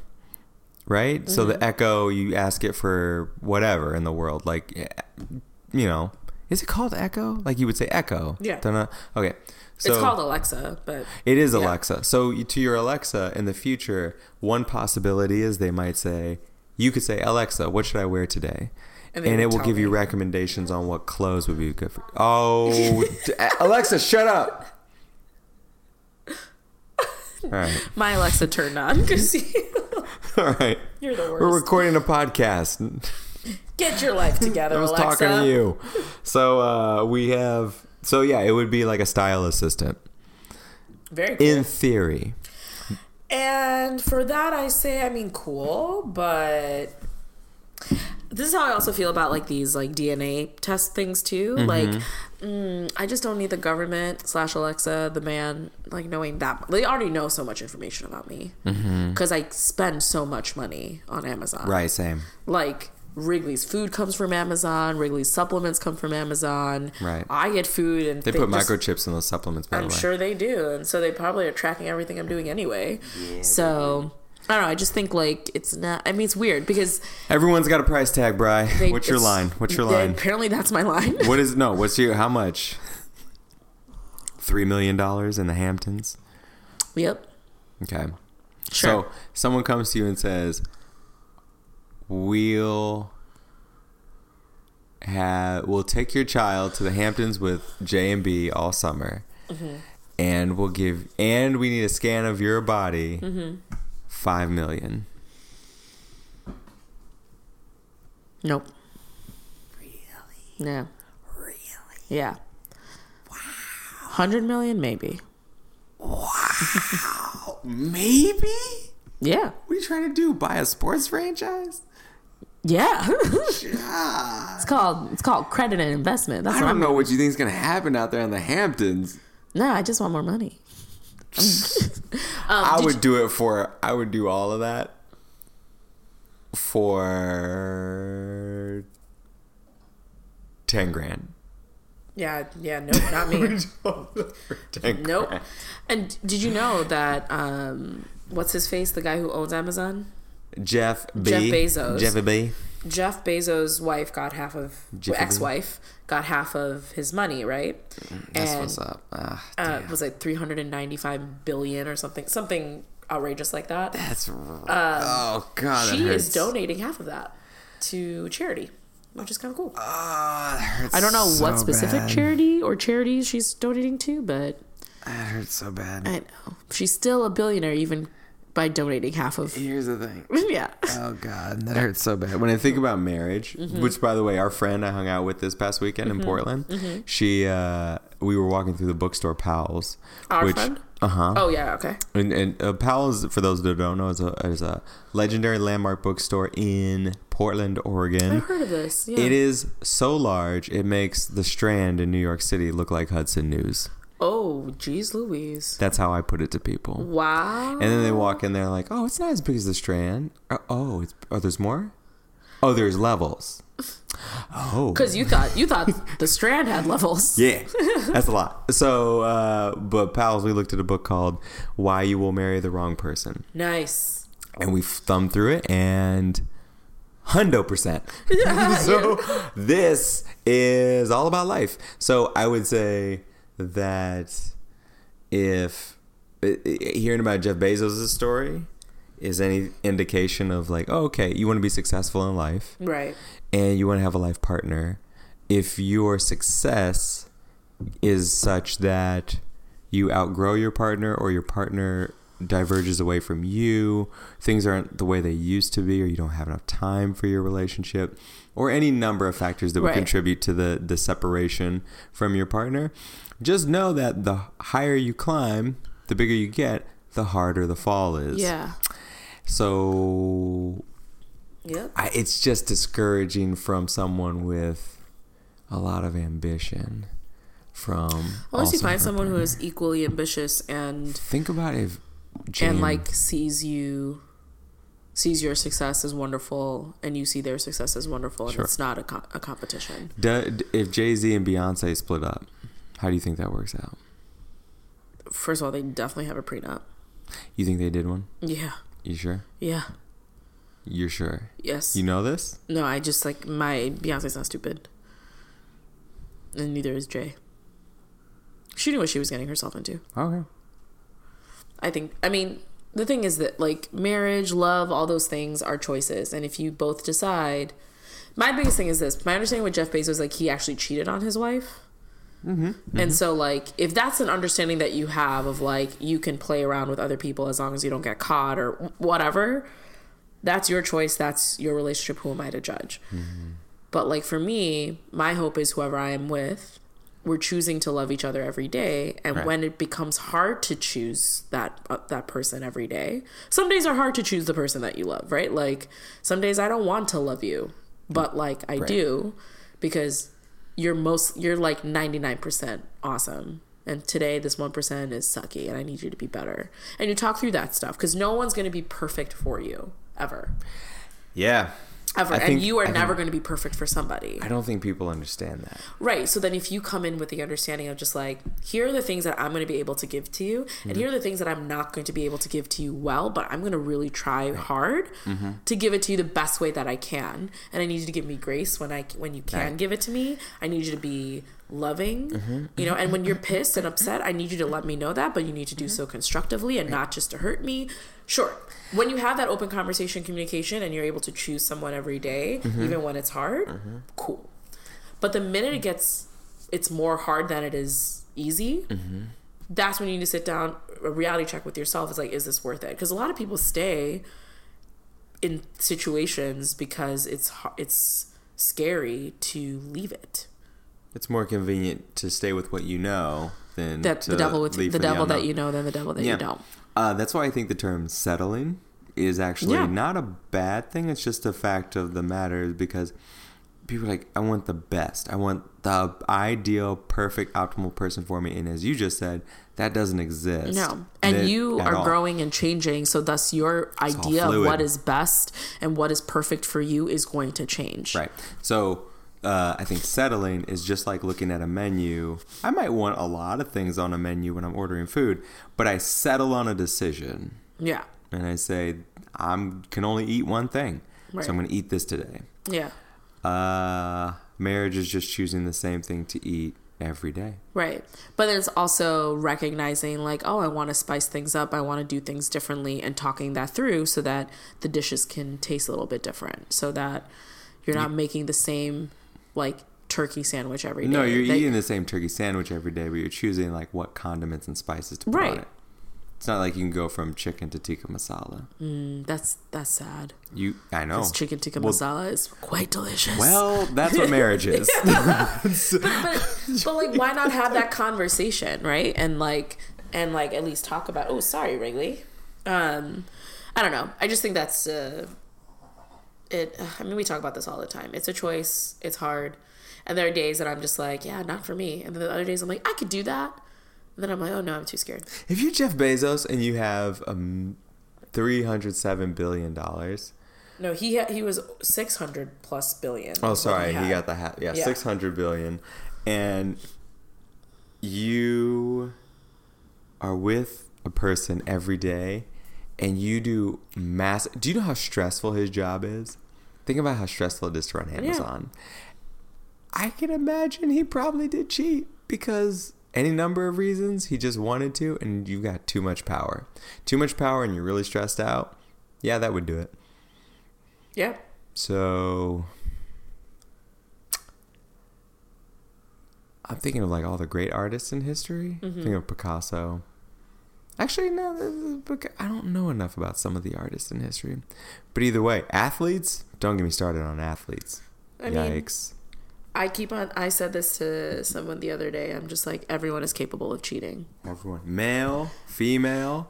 right? So Mm-hmm. the Echo, you ask it for whatever in the world, like eh, you know, is it called Echo? Like you would say Echo? Yeah. Okay. So it's called Alexa, but it is Yeah. Alexa. So to your Alexa in the future, one possibility is they might say, you could say, Alexa, what should I wear today? And And, it will give you recommendations on what clothes would be good for. Oh, Alexa, shut up! All right, my Alexa turned on because all right. you're the worst. We're recording a podcast. Get your life together, I was Alexa. talking to you. So uh, we have. So yeah, it would be like a style assistant Very cool. in theory. And for that, I say, I mean, cool, but this is how I also feel about like these like DNA test things too. Mm-hmm. Like, mm, I just don't need the government slash Alexa, the man, like knowing that they already know so much information about me because I spend so much money on Amazon. Right. Same. Like, Wrigley's food comes from Amazon. Wrigley's supplements come from Amazon. Right. I get food and They put just- microchips in those supplements, by I'm the way. sure they do, and so they probably are tracking everything I'm doing anyway. Yeah, so I don't know. I just think like it's not. I mean, it's weird because Everyone's got a price tag, Bry. they, What's your line? What's your they- line? Apparently, that's my line. What is no? What's your how much? Three million dollars in the Hamptons. yep. Okay. Sure. So someone comes to you and says, "We'll have we'll take your child to the Hamptons with J and B all summer, Mm-hmm. and we'll give and we need a scan of your body, Mm-hmm. five million. Nope. Really? Yeah. Really? Yeah. Wow. Hundred million, maybe. Wow. Maybe. Yeah. What are you trying to do? Buy a sports franchise? Yeah. Ah. it's called it's called credit and investment. That's I don't know what you think is going to happen out there in the Hamptons. No, I just want more money. um, I would you- do it for. I would do all of that for ten grand. Yeah. Yeah. Nope. Not me. Nope. grand. And did you know that um what's his face, the guy who owns Amazon? Jeff B. Jeff Bezos. Jeff B. Jeff Bezos' wife got half of Jeffy. ex-wife got half of his money, right? That's and what's up. Ah, uh, was like 395 billion or something something outrageous like that. That's. oh God, uh, she is donating half of that to charity, which is kind of cool. Ah, I don't know what specific bad. charity or charities she's donating to, but That hurts so bad. I know she's still a billionaire even by donating half of. Here's the thing. Yeah. Oh God, that hurts so bad. When I think about marriage, Mm-hmm. which by the way, our friend I hung out with this past weekend in Portland, Mm-hmm. she, uh, we were walking through the bookstore Powell's, Our which, friend? uh huh, Oh yeah. Okay. and, and uh, Powell's, for those that don't know, is a is a legendary landmark bookstore in Portland, Oregon. I've heard of this. Yeah. It is so large, it makes the Strand in New York City look like Hudson News. Oh, geez, Louise. That's how I put it to people. Wow. And then they walk in there like, oh, it's not as big as the Strand. Uh, Oh, it's oh, there's more. Oh, there's levels. Oh, Because you thought you thought the Strand had levels. yeah, that's a lot. So, uh, but Powell's, we looked at a book called "Why You Will Marry the Wrong Person," Nice. and we thumbed through it, and hundo percent. so this is all about life. So I would say that if hearing about Jeff Bezos' story is any indication of like, oh, okay, you want to be successful in life Right. and you want to have a life partner, if your success is such that you outgrow your partner or your partner diverges away from you, things aren't the way they used to be, or you don't have enough time for your relationship, or any number of factors that would Right. contribute to the, the separation from your partner, just know that the higher you climb, the bigger you get, the harder the fall is. Yeah. So Yep. I, it's just discouraging from someone with a lot of ambition. From Unless you find someone who partner. is equally ambitious and think about if Jane, and like sees you sees your success as wonderful and you see their success as wonderful and Sure. it's not a, co- a competition. D- d- if Jay Z and Beyonce split up, how do you think that works out? First of all, they definitely have a prenup. You think they did one? Yeah. You sure? Yeah. You're sure? Yes. You know this? no, I just like my Beyonce's not stupid. And neither is Jay. She knew what she was getting herself into. Okay. I think I mean the thing is that like marriage, love, all those things are choices and if you both decide my biggest thing is this. My understanding with Jeff Bezos like he actually cheated on his wife. Mm-hmm. And so like if that's an understanding that you have of like you can play around with other people as long as you don't get caught or whatever, that's your choice, that's your relationship, who am I to judge? Mm-hmm. But like for me, my hope is whoever I am with, we're choosing to love each other every day, and Right. when it becomes hard to choose that uh, that person every day, some days are hard to choose the person that you love, right? Like some days I don't want to love you, but mm. like I Right. do because you're most you're like 99% awesome. And today this 1% is sucky and I need you to be better. And you talk through that stuff cuz no one's going to be perfect for you ever. Yeah. Ever. I and you are I think- never going to be perfect for somebody. I don't think people understand that. Right. So then if you come in with the understanding of just like, here are the things that I'm going to be able to give to you, Mm-hmm. and here are the things that I'm not going to be able to give to you well, but I'm going to really try hard Mm-hmm. to give it to you the best way that I can. And I need you to give me grace when I when you can Right. give it to me. I need you to be loving, Mm-hmm. you know, and when you're pissed and upset, I need you to let me know that, but you need to do Mm-hmm. so constructively and not just to hurt me. Sure. When you have that open conversation communication and you're able to choose someone every day, Mm-hmm. even when it's hard, cool. But the minute it gets, it's more hard than it is easy. That's when you need to sit down, a reality check with yourself. Is like, is this worth it? Because a lot of people stay in situations because it's it's scary to leave it. It's more convenient to stay with what you know than to the devil with leave the devil that you know than the devil that you don't. Uh, that's why I think the term settling is actually Yeah. not a bad thing. It's just a fact of the matter because people are like, I want the best. I want the ideal, perfect, optimal person for me. And as you just said, that doesn't exist. No. And you are all. growing and changing, so thus your all idea of what is best and what is perfect for you is going to change. Right. So uh, I think settling is just like looking at a menu. I might want a lot of things on a menu when I'm ordering food, but I settle on a decision. Yeah. and I say I'm can only eat one thing, Right. so I'm going to eat this today. Yeah. Uh, marriage is just choosing the same thing to eat every day. Right. But then it's also recognizing, like, oh, I want to spice things up. I want to do things differently and talking that through so that the dishes can taste a little bit different. So that you're not making the same, like, turkey sandwich every day. No, you're That- eating the same turkey sandwich every day, but you're choosing like what condiments and spices to put on it. It's not like you can go from chicken to tikka masala. Mm, that's that's sad. You, I know. Chicken tikka Well- masala is quite delicious. Well, that's what marriage is. but, but like why not have that conversation right and like and like at least talk about oh sorry wrigley um i don't know i just think that's uh it i mean we talk about this all the time it's a choice it's hard and there are days that i'm just like yeah not for me and then the other days i'm like i could do that and then i'm like oh no i'm too scared if you're Jeff Bezos and you have um, three hundred seven billion dollars. no he ha- he was 600 plus billion Oh, sorry, he had. got the hat. Yeah, Yeah. six hundred billion, and you are with a person every day, and you do mass. Do you know how stressful his job is? Think about how stressful it is to run Amazon. I can imagine he probably did cheat because any number of reasons he just wanted to, and you got too much power, too much power, and you're really stressed out. Yeah, that would do it. yeah So I'm thinking of like all the great artists in history. Mm-hmm. Think of Picasso. Actually, no, this is Pica- I don't know enough about some of the artists in history. But either way, athletes. Don't get me started on athletes. I mean- Yikes! i keep on i said this to someone the other day i'm just like everyone is capable of cheating Everyone, male, female,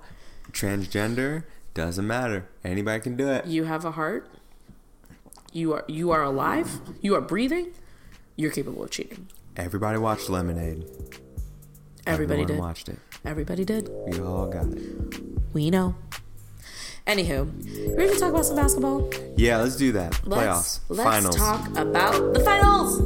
transgender, doesn't matter. Anybody can do it. you have a heart you are you are alive you are breathing you're capable of cheating Everybody watched Lemonade. Everybody Everyone did watched it. everybody did We all got it. we know anywho ready to talk about some basketball Yeah, let's do that. let's Playoffs, let's finals. talk about the finals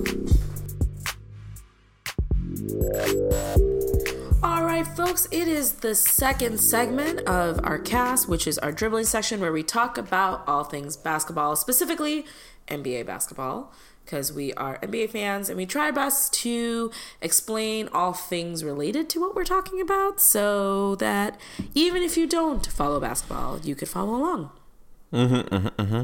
all right folks it is the second segment of our cast which is our dribbling section where we talk about all things basketball specifically nba basketball because we are nba fans and we try our best to explain all things related to what we're talking about so that even if you don't follow basketball you could follow along Mm-hmm, mm-hmm, mm-hmm.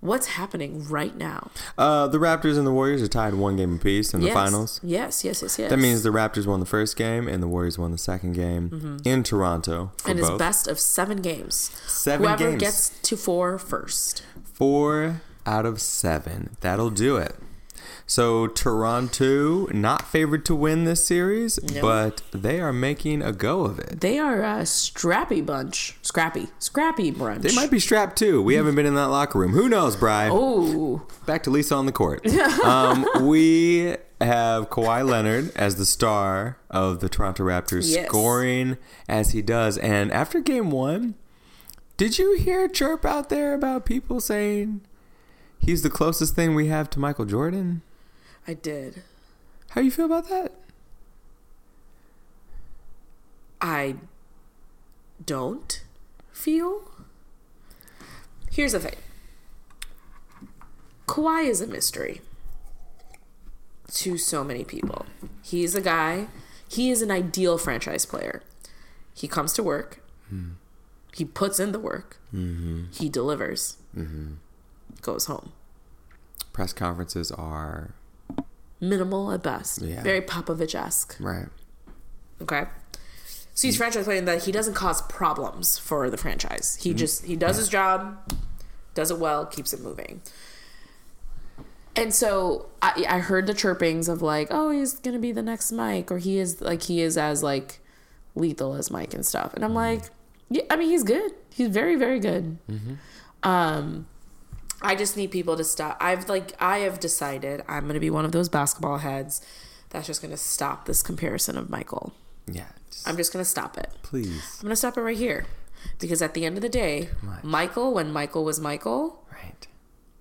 what's happening right now Uh, the Raptors and the Warriors are tied one game apiece in the yes. finals. yes yes yes yes That means the Raptors won the first game and the Warriors won the second game in Toronto Mm-hmm. and it's best of seven games. Seven Whoever games. gets to four first. Four out of seven. That'll do it. So Toronto not favored to win this series, No. but they are making a go of it. They are a scrappy bunch. Scrappy. Scrappy bunch. They might be strapped too. We haven't been in that locker room. Who knows, Bry? Oh, Back to Lisa on the court. um, we have Kawhi Leonard as the star of the Toronto Raptors, Yes. scoring as he does. And after game one, did you hear a chirp out there about people saying He's the closest thing we have to Michael Jordan. I did. How do you feel about that? I don't feel. Here's the thing Kawhi is a mystery to so many people. He's a guy, he is an ideal franchise player. He comes to work, hmm. he puts in the work, mm-hmm. he delivers, mm-hmm. Goes home. Press conferences are Minimal at best. Yeah. Very Popovich esque. right. Okay. So he's franchise playing that he doesn't cause problems for the franchise. He mm-hmm. just he does his job, does it well, keeps it moving. And so I, I heard the chirpings of like, oh, he's gonna be the next Mike, or he is like he is as like lethal as Mike and stuff. And I'm mm-hmm. like, yeah, I mean, he's good. He's very very good. Mm-hmm. Um, I just need people to stop. I've like I have decided I'm gonna be one of those basketball heads that's just gonna stop this comparison of Michael. Yeah. Just, I'm just gonna stop it. please. I'm gonna stop it right here. Because at the end of the day, Michael, when Michael was Michael, Right.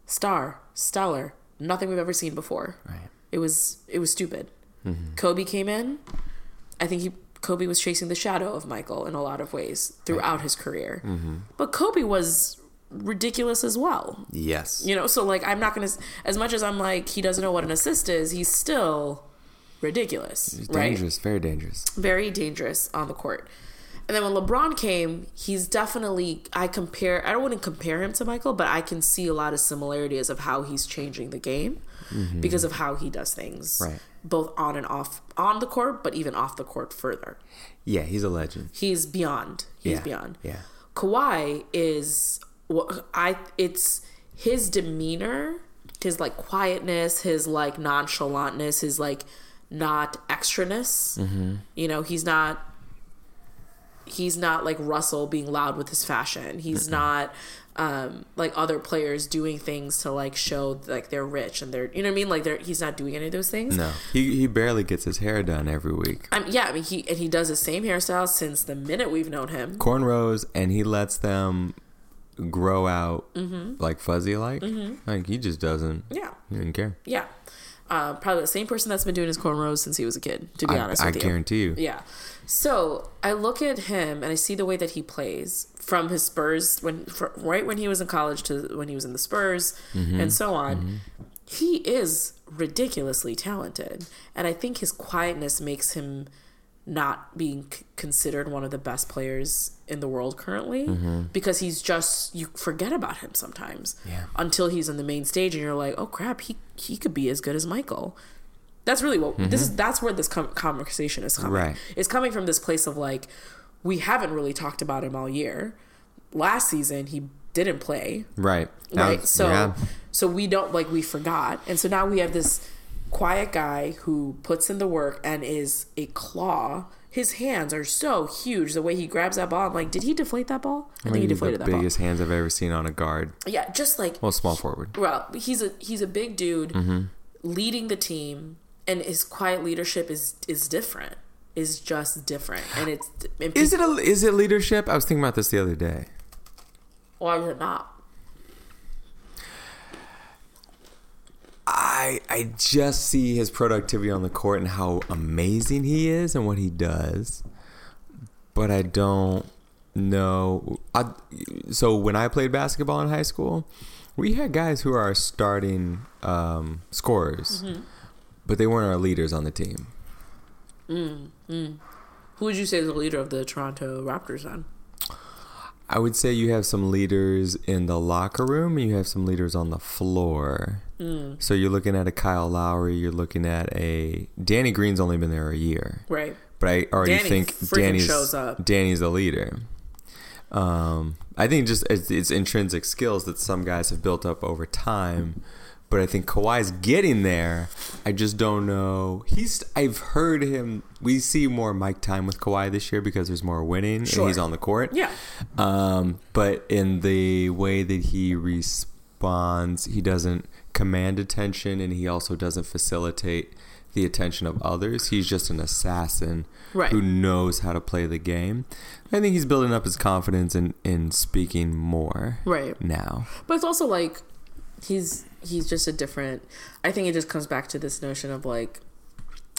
star, stellar, nothing we've ever seen before. Right. It was it was stupid. Mm-hmm. Kobe came in. I think he Kobe was chasing the shadow of Michael in a lot of ways throughout his career. Mm-hmm. But Kobe was ridiculous as well. Yes. You know, so like I'm not gonna as much as I'm like he doesn't know what an assist is, he's still ridiculous. It's right? dangerous. Very dangerous. very dangerous on the court. And then when LeBron came, he's definitely I compare I don't want to compare him to Michael, but I can see a lot of similarities of how he's changing the game mm-hmm. because of how he does things. Right. Both on and off on the court, but even off the court further. Yeah, he's a legend. He's beyond. He's yeah. beyond. Yeah. Kawhi is I it's his demeanor, his like quietness, his like nonchalantness, his like not extraness. Mm-hmm. You know, he's not he's not like Russell being loud with his fashion. He's not um like other players doing things to like show like they're rich and they're you know what I mean like they're he's not doing any of those things. No, he he barely gets his hair done every week. Um, yeah, I mean he and he does the same hairstyle since the minute we've known him. Cornrows, and he lets them grow out Mm-hmm. like fuzzy like. Like he just doesn't. Yeah. He didn't care. Yeah. Uh, probably the same person that's been doing his cornrows since he was a kid, to be I, honest I with you. guarantee you. Yeah. So I look at him and I see the way that he plays from his Spurs when fr right when he was in college to when he was in the Spurs Mm-hmm. and so on. He is ridiculously talented, and I think his quietness makes him not being c- considered one of the best players in the world currently mm-hmm. because he's just you forget about him sometimes Yeah. until he's on the main stage and you're like oh crap he he could be as good as Michael that's really what this is mm-hmm. that's where this com- conversation is coming Right. it's coming from this place of like we haven't really talked about him all year last season he didn't play Right. Now- right so yeah. so we don't like we forgot and so now we have this quiet guy who puts in the work and is a claw his hands are so huge the way he grabs that ball I'm like did he deflate that ball i think he He's deflated the that biggest hands I've ever seen on a guard. yeah just like Well, small forward. well he's a he's a big dude Mm-hmm. leading the team and his quiet leadership is is different is just different and it's and Is it a is it leadership? I was thinking about this the other day. why is it not I I just see his productivity on the court and how amazing he is and what he does, but I don't know. I, so when I played basketball in high school, we had guys who are starting um, scorers, but they weren't our leaders on the team. who would you say is the leader of the toronto raptors then I would say you have some leaders in the locker room and you have some leaders on the floor. So you're looking at a Kyle Lowry, you're looking at a Danny Green's only been there a year. right But I already Danny think Danny's shows up. Danny's the leader. Um, I think just it's, it's intrinsic skills that some guys have built up over time, but I think Kawhi's getting there. I just don't know. He's I've heard him. We see more mic time with Kawhi this year because there's more winning Sure. and he's on the court. yeah Um, but in the way that he responds, he doesn't command attention and he also doesn't facilitate the attention of others. He's just an assassin Right. who knows how to play the game. I think he's building up his confidence in, in speaking more right now. But it's also like he's he's just a different. I think it just comes back to this notion of like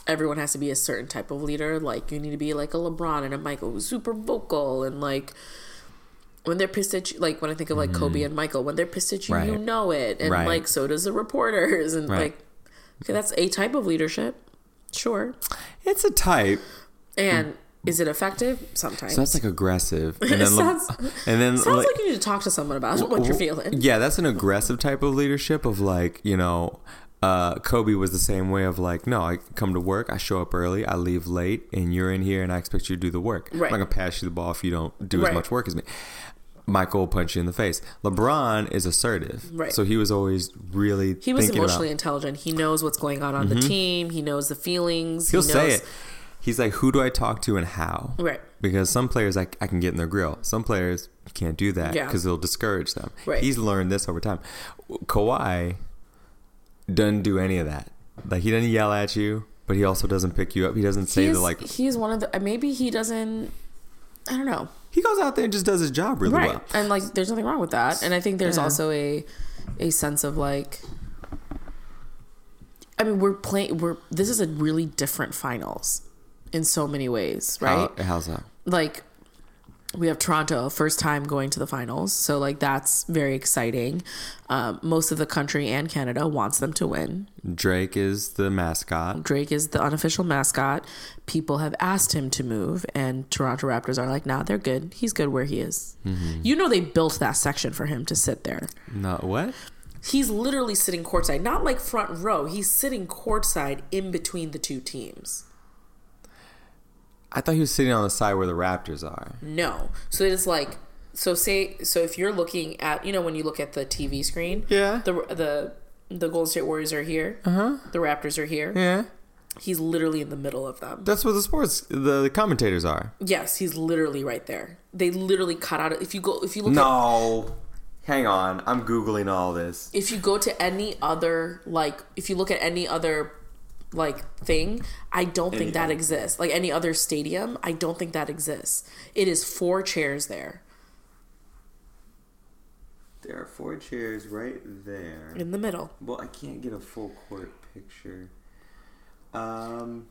everyone has to be a certain type of leader. Like you need to be like a LeBron and a Michael who's super vocal and like when they're pissed at you, like when I think of like Kobe and Michael, when they're pissed at you, you Mm-hmm. Know it, and Right. like so does the reporters, and Right. like okay, that's a type of leadership, sure. It's a type. And is it effective? Sometimes. So that's like aggressive. And It then, sounds- and then Sounds like- like you need to talk to someone about what you're feeling. Yeah, that's an aggressive type of leadership of like, you know, uh, Kobe was the same way of like, no, I come to work, I show up early, I leave late, and you're in here and I expect you to do the work. Right. I'm not gonna pass you the ball if you don't do Right. as much work as me. Michael will punch you in the face. LeBron is assertive. Right. So he was always really He was emotionally about, Mm-hmm. intelligent. He knows what's going on on the team. He knows the feelings. he'll he say it. He's like, who do I talk to and how? Right. Because some players I, I can get in their grill. Some players can't do that Yeah. because it'll discourage them. Right. He's learned this over time. Kawhi doesn't do any of that. Like he doesn't yell at you, but he also doesn't pick you up. He doesn't say He's, the like. he's one of the. Maybe he doesn't. I don't know. He goes out there and just does his job really right well. and like there's nothing wrong with that and i think there's Yeah. also a a sense of like i mean we're playing we're this is a really different finals in so many ways right How, how's that? like we have Toronto first time going to the finals, so like that's very exciting. Um, most of the country and Canada wants them to win. Drake is the mascot. Drake is the unofficial mascot. People have asked him to move, and Toronto Raptors are like, "Nah, they're good. He's good where he is." You know, they built that section for him to sit there. No, what? He's literally sitting courtside, not like front row. He's sitting courtside in between the two teams. I thought he was sitting on the side where the Raptors are. No. So it's like so say so if you're looking at you know when you look at the TV screen, Yeah. the the the Golden State Warriors are here. Uh-huh. The Raptors are here. Yeah. He's literally in the middle of them. That's what the sports the, the commentators are. Yes, he's literally right there. They literally cut out if you go if you look at No. Hang on. I'm googling all this. if you go to any other like if you look at any other like thing i don't think that other- exists like any other stadium i don't think that exists it is four chairs there There are four chairs right there. in the middle Well, I can't get a full court picture. Um.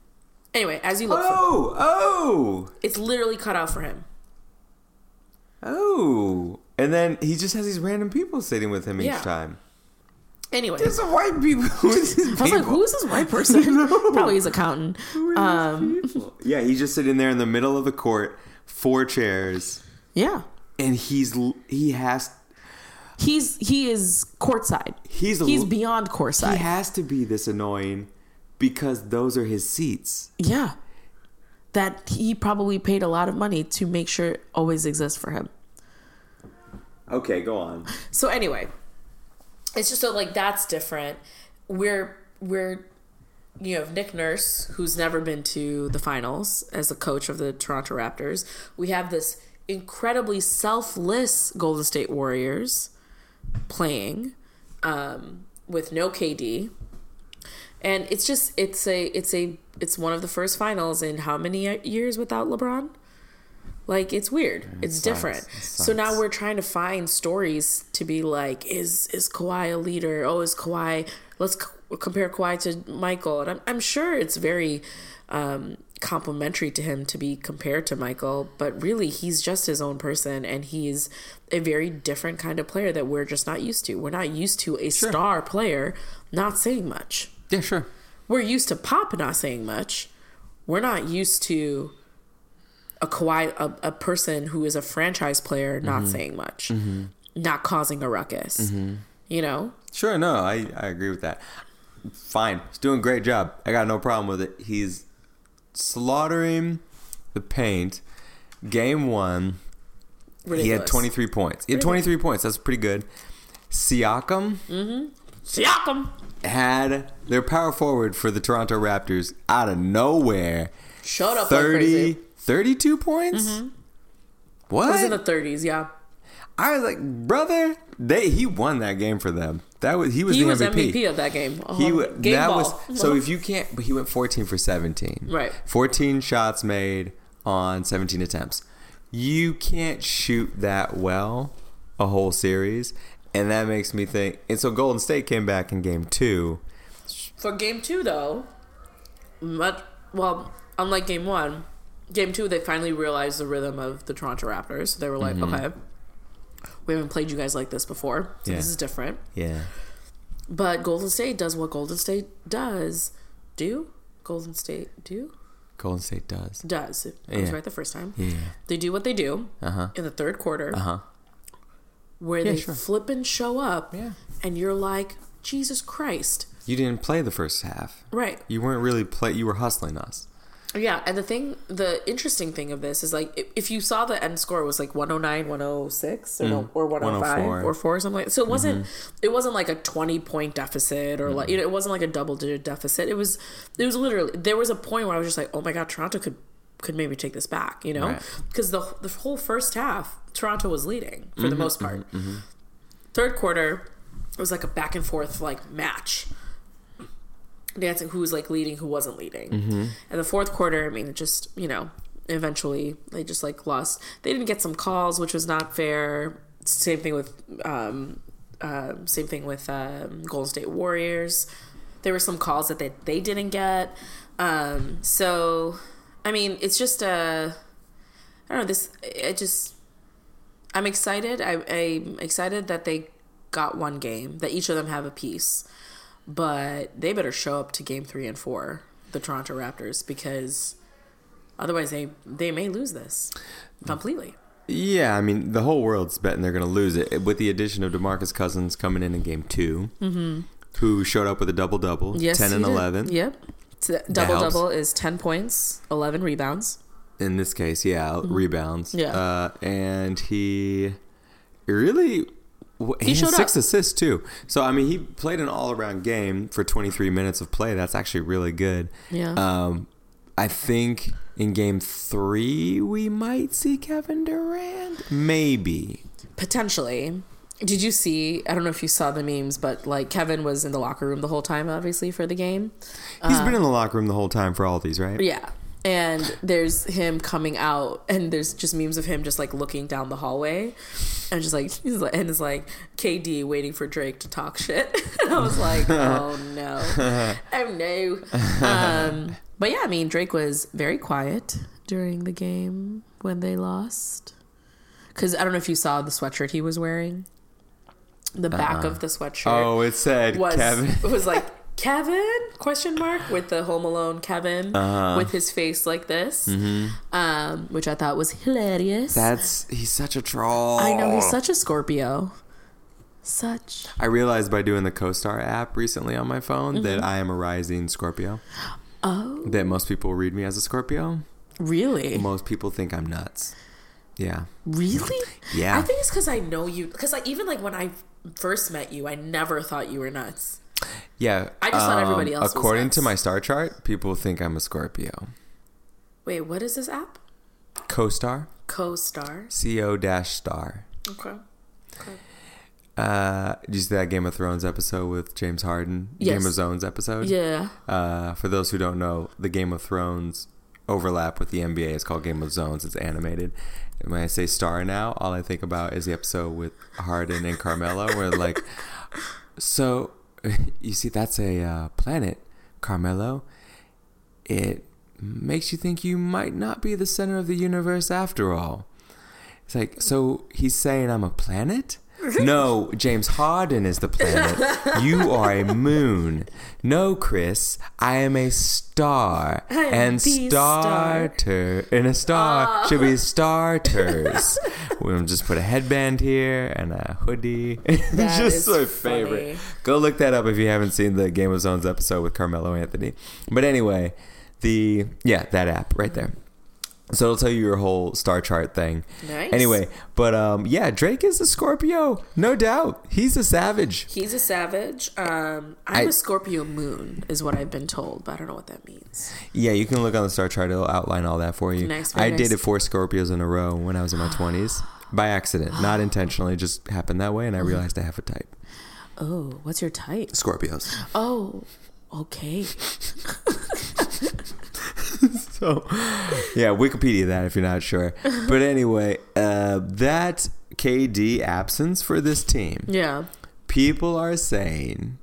anyway as you look for Oh, oh, it's literally cut out for him oh! And then he just has these random people sitting with him Yeah. each time. Anyway There's some white people. Who's i was like who is this white person No. probably his accountant Who are these um, people? Yeah, he's just sitting there in the middle of the court, four chairs, yeah and he's he has he's he is courtside He's a he's beyond beyond he courtside has to be this annoying because those are his seats. yeah that he probably paid a lot of money to make sure it always exists for him Okay, go on. So anyway, it's just so like that's different. We're we're you have Nick Nurse, who's never been to the finals as a coach of the Toronto Raptors. We have this incredibly selfless Golden State Warriors playing um, with no KD. And it's just it's a it's a it's one of the first finals in how many years without LeBron? Like it's weird. it's sucks. different. It So now we're trying to find stories to be like, is is Kawhi a leader? Oh, is Kawhi? Let's c- compare Kawhi to Michael, and I'm I'm sure it's very um, complimentary to him to be compared to Michael, but really he's just his own person, and he's a very different kind of player that we're just not used to. We're not used to a star player not saying much. Yeah, sure. We're used to Pop not saying much. We're not used to a Kawhi, a, a person who is a franchise player not mm-hmm. saying much, mm-hmm. not causing a ruckus. Mm-hmm. You know, Sure, no, I, I agree with that. Fine. He's doing a great job. I got no problem with it. He's slaughtering the paint. Game one, ridiculous. he had 23 points. He had 23 points. That's pretty good. Siakam Siakam had their power forward for the Toronto Raptors out of nowhere. Shut up 30, like crazy. 32 points? What? It was in the 30s. Yeah, I was like, brother, they he won that game for them. That was he was he the was MVP. MVP of that game. Uh-huh. He game that ball. was so if you can't but he went 14 for 17. Right. 14 shots made on 17 attempts. You can't shoot that well a whole series and that makes me think. And so Golden State came back in game two. For game two, though, much well, unlike game one, game two they finally realized the rhythm of the Toronto Raptors. They were like, okay, we haven't played you guys like this before, so Yeah. this is different. Yeah. But Golden State does what Golden State does. Do Golden State do Golden State does. does? I was Yeah. right the first time. Yeah. They do what they do Uh huh. in the third quarter, Uh huh. where Yeah, they sure. flip and show up, Yeah. and you're like, Jesus Christ, You didn't play the first half. right? You weren't really play. You were hustling us. Yeah, and the thing, the interesting thing of this is like, if, you saw the end score was like 109, 106, or, mm, no, or 105 104. or 4 or something like that. So it wasn't, mm-hmm. it wasn't like a 20 point deficit or like, you know, it wasn't like a double digit deficit. It was, it was literally, there was a point where I was just like, oh my God, Toronto could, could maybe take this back, you know? Right. Because the, the whole first half, Toronto was leading for the mm-hmm, most part. Mm-hmm, Third quarter, it was like a back and forth like match dancing who was like leading who wasn't leading. And the fourth quarter i mean it just you know eventually they just like lost. They didn't get some calls which was not fair. Same thing with um uh, same thing with um, golden state warriors. There were some calls that they, they didn't get. Um so i mean it's just a I don't know this it just i'm excited. I, i'm excited that they got one game that each of them have a piece but they better show up to game three and four, the Toronto Raptors, because otherwise they they may lose this completely. Yeah, I mean the whole world's betting they're going to lose it with the addition of Demarcus Cousins coming in in game 2 who showed up with a double double, Yes, ten and did. eleven. Yep, double double is ten points, eleven rebounds. In this case, yeah, rebounds. Mm-hmm. Yeah. uh, and he really. W- He had showed six up. assists too. So I mean, he played an all-around game for 23 minutes of play. That's actually really good. Yeah. Um, I think in game three we might see Kevin Durant. Maybe. Potentially. Did you see? I don't know if you saw the memes, but like Kevin was in the locker room the whole time, obviously for the game. He's been in the locker room the whole time for all these, right? Yeah. And there's him coming out, and there's just memes of him just like looking down the hallway, and just like he's like, and it's like KD waiting for Drake to talk shit. and I was like, oh no, oh no. Um, but yeah, I mean, Drake was very quiet during the game when they lost, because I don't know if you saw the sweatshirt he was wearing. The back of the sweatshirt Oh, it said was Kevin. was like Kevin question mark with the Home Alone Kevin Uh-huh. with his face like this, Mm-hmm. um, which I thought was hilarious. That's he's such a troll. I know he's such a Scorpio, such. I realized by doing the CoStar app recently on my phone that Mm-hmm. I am a rising Scorpio. Oh, That most people read me as a Scorpio. really? Most people think I'm nuts. Yeah. Really? Yeah. I think it's because I know you. Because like even like when I first met you, I never thought you were nuts. Yeah. I just thought everybody else According to my star chart, people think I'm a Scorpio. Wait, what is this app? CoStar, Co-star. CO dash star. Okay. Okay. Uh, did you see that Game of Thrones episode with James Harden? Yes. Game of Zones episode? Yeah. Uh, for those who don't know, the Game of Thrones overlap with the NBA. It's called Game of Zones. It's animated. And when I say star now, all I think about is the episode with Harden and Carmelo, where like, so you see, that's a uh, planet, Carmelo. It makes you think you might not be the center of the universe after all. It's like, so he's saying I'm a planet? No, James Harden is the planet. You are a moon. No, Chris, I am a star. I am and the star. starter. And a star ah. should be starters. we'll just put a headband here and a hoodie. That just is my funny. favorite. Go look that up if you haven't seen the Game of Zones episode with Carmelo Anthony. But anyway, the yeah, that app right there. So it'll tell you your whole star chart thing. Nice. Anyway, but um, yeah, Drake is a Scorpio, no doubt. He's a savage. He's a savage. Um, I'm I- a Scorpio moon, is what I've been told, but I don't know what that means. Yeah, you can look on the star chart; it'll outline all that for you. Nice, I nice. dated four Scorpios in a row when I was in my twenties by accident, not intentionally. Just happened that way, and I realized I have a type. Oh, what's your type? Scorpios. Oh, okay. So, yeah, Wikipedia that if you're not sure. But anyway, uh, that KD absence for this team, Yeah. people are saying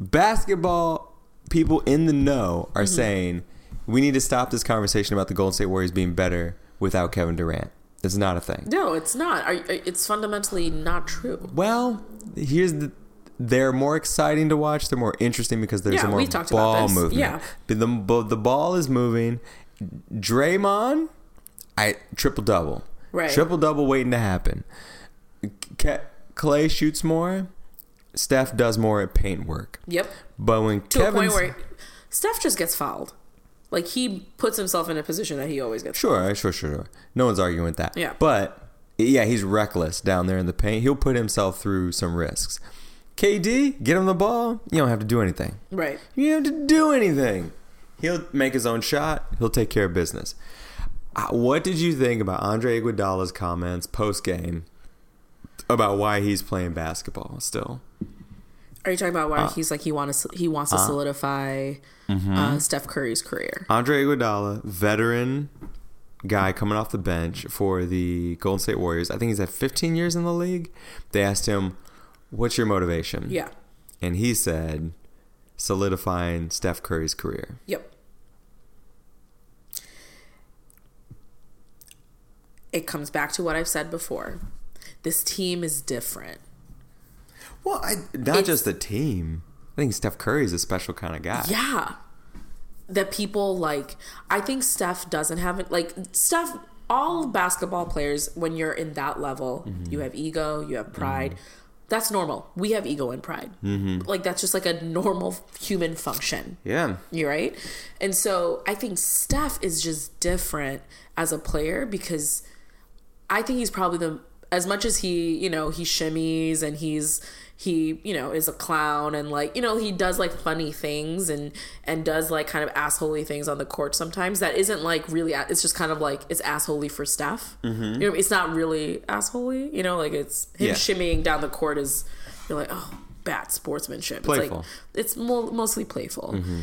basketball people in the know are Mm-hmm. saying we need to stop this conversation about the Golden State Warriors being better without Kevin Durant. It's not a thing. No, it's not. It's fundamentally not true. Well, here's the. They're more exciting to watch. They're more interesting because there's Yeah, a more we talked about ball movement. Yeah. But the the ball is moving. Draymond, I triple double. Right. Triple double waiting to happen. Klay shoots more. Steph does more at paint work. Yep. But when To Kevin's a point where Steph just gets fouled. Like he puts himself in a position that he always gets. Sure, sure, sure, sure. No one's arguing with that. Yeah. But yeah, he's reckless down there in the paint. He'll put himself through some risks. KD, get him the ball. You don't have to do anything. Right. You don't have to do anything. He'll make his own shot. He'll take care of business. Uh, What did you think about Andre Iguodala's comments post game about why he's playing basketball still? Are you talking about Uh, why he's like he wants to he wants to solidify mm-hmm. uh, Steph Curry's career? Andre Iguodala, veteran guy coming off the bench for the Golden State Warriors. I think he's had 15 years in the league. They asked him, "What's your motivation?" Yeah. and he said, "Solidifying Steph Curry's career." Yep. It comes back to what I've said before. This team is different. Well, I, not It's- just the team. I think Steph Curry is a special kind of guy. Yeah. That people like I think Steph doesn't have it like Steph all basketball players when you're in that level, mm-hmm. you have ego, you have pride. Mm-hmm. That's normal. We have ego and pride. Mm-hmm. Like that's just like a normal human function. Yeah. You're right. And so I think Steph is just different as a player because I think he's probably the as much as he, you know, he shimmies and he's he, you know, is a clown and like, you know, he does like funny things and and does like kind of assholey things on the court sometimes. That isn't like really it's just kind of like it's assholey for Steph. Mm-hmm. You know, it's not really assholey, you know, like it's him Yeah. shimmying down the court is you're like, "Oh, bad sportsmanship." It's Playful. like it's mo- mostly playful. Mm-hmm.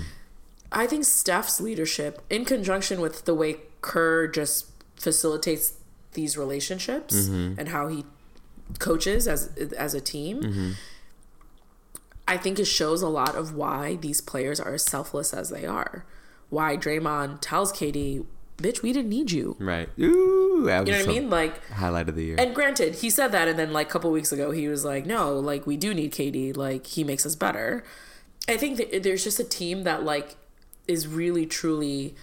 I think Steph's leadership, in conjunction with the way Kerr just facilitates these relationships mm-hmm. and how he coaches as as a team, I think it shows a lot of why these players are as selfless as they are. Why Draymond tells KD, "Bitch, we didn't need you." Right. Ooh, You know what I mean? Like, highlight of the year. and granted, he said that, and then like a couple weeks ago, he was like, "No, like we do need KD. Like he makes us better." I think there's just a team that like is really truly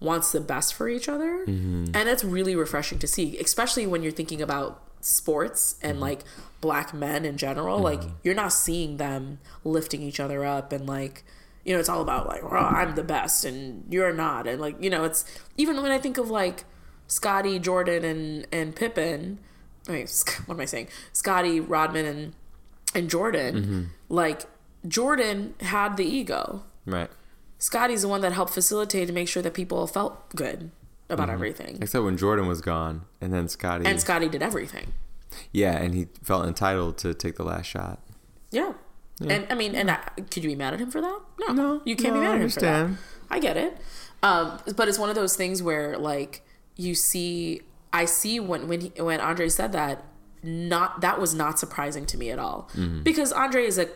wants the best for each other, mm-hmm. and that's really refreshing to see, especially when you're thinking about sports and mm-hmm. like black men in general. Like mm-hmm. you're not seeing them lifting each other up and like. You know, it's all about like, well, I'm the best and you're not. And like, you know, it's even when I think of like Scotty, Jordan, and and Pippen. I mean, what am I saying? Scotty, Rodman, and and Jordan. Mm-hmm. Like Jordan had the ego. right. Scotty's the one that helped facilitate and make sure that people felt good about everything. Except when Jordan was gone, and then Scotty. And Scotty did everything. yeah, and he felt entitled to take the last shot. Yeah. And I mean, and I, could you be mad at him for that? No, No, you can't no, be I mad at him for that. I get it. Um, but it's one of those things where like you see, I see when when he, when Andre said that, not that was not surprising to me at all Mm-hmm. because Andre is a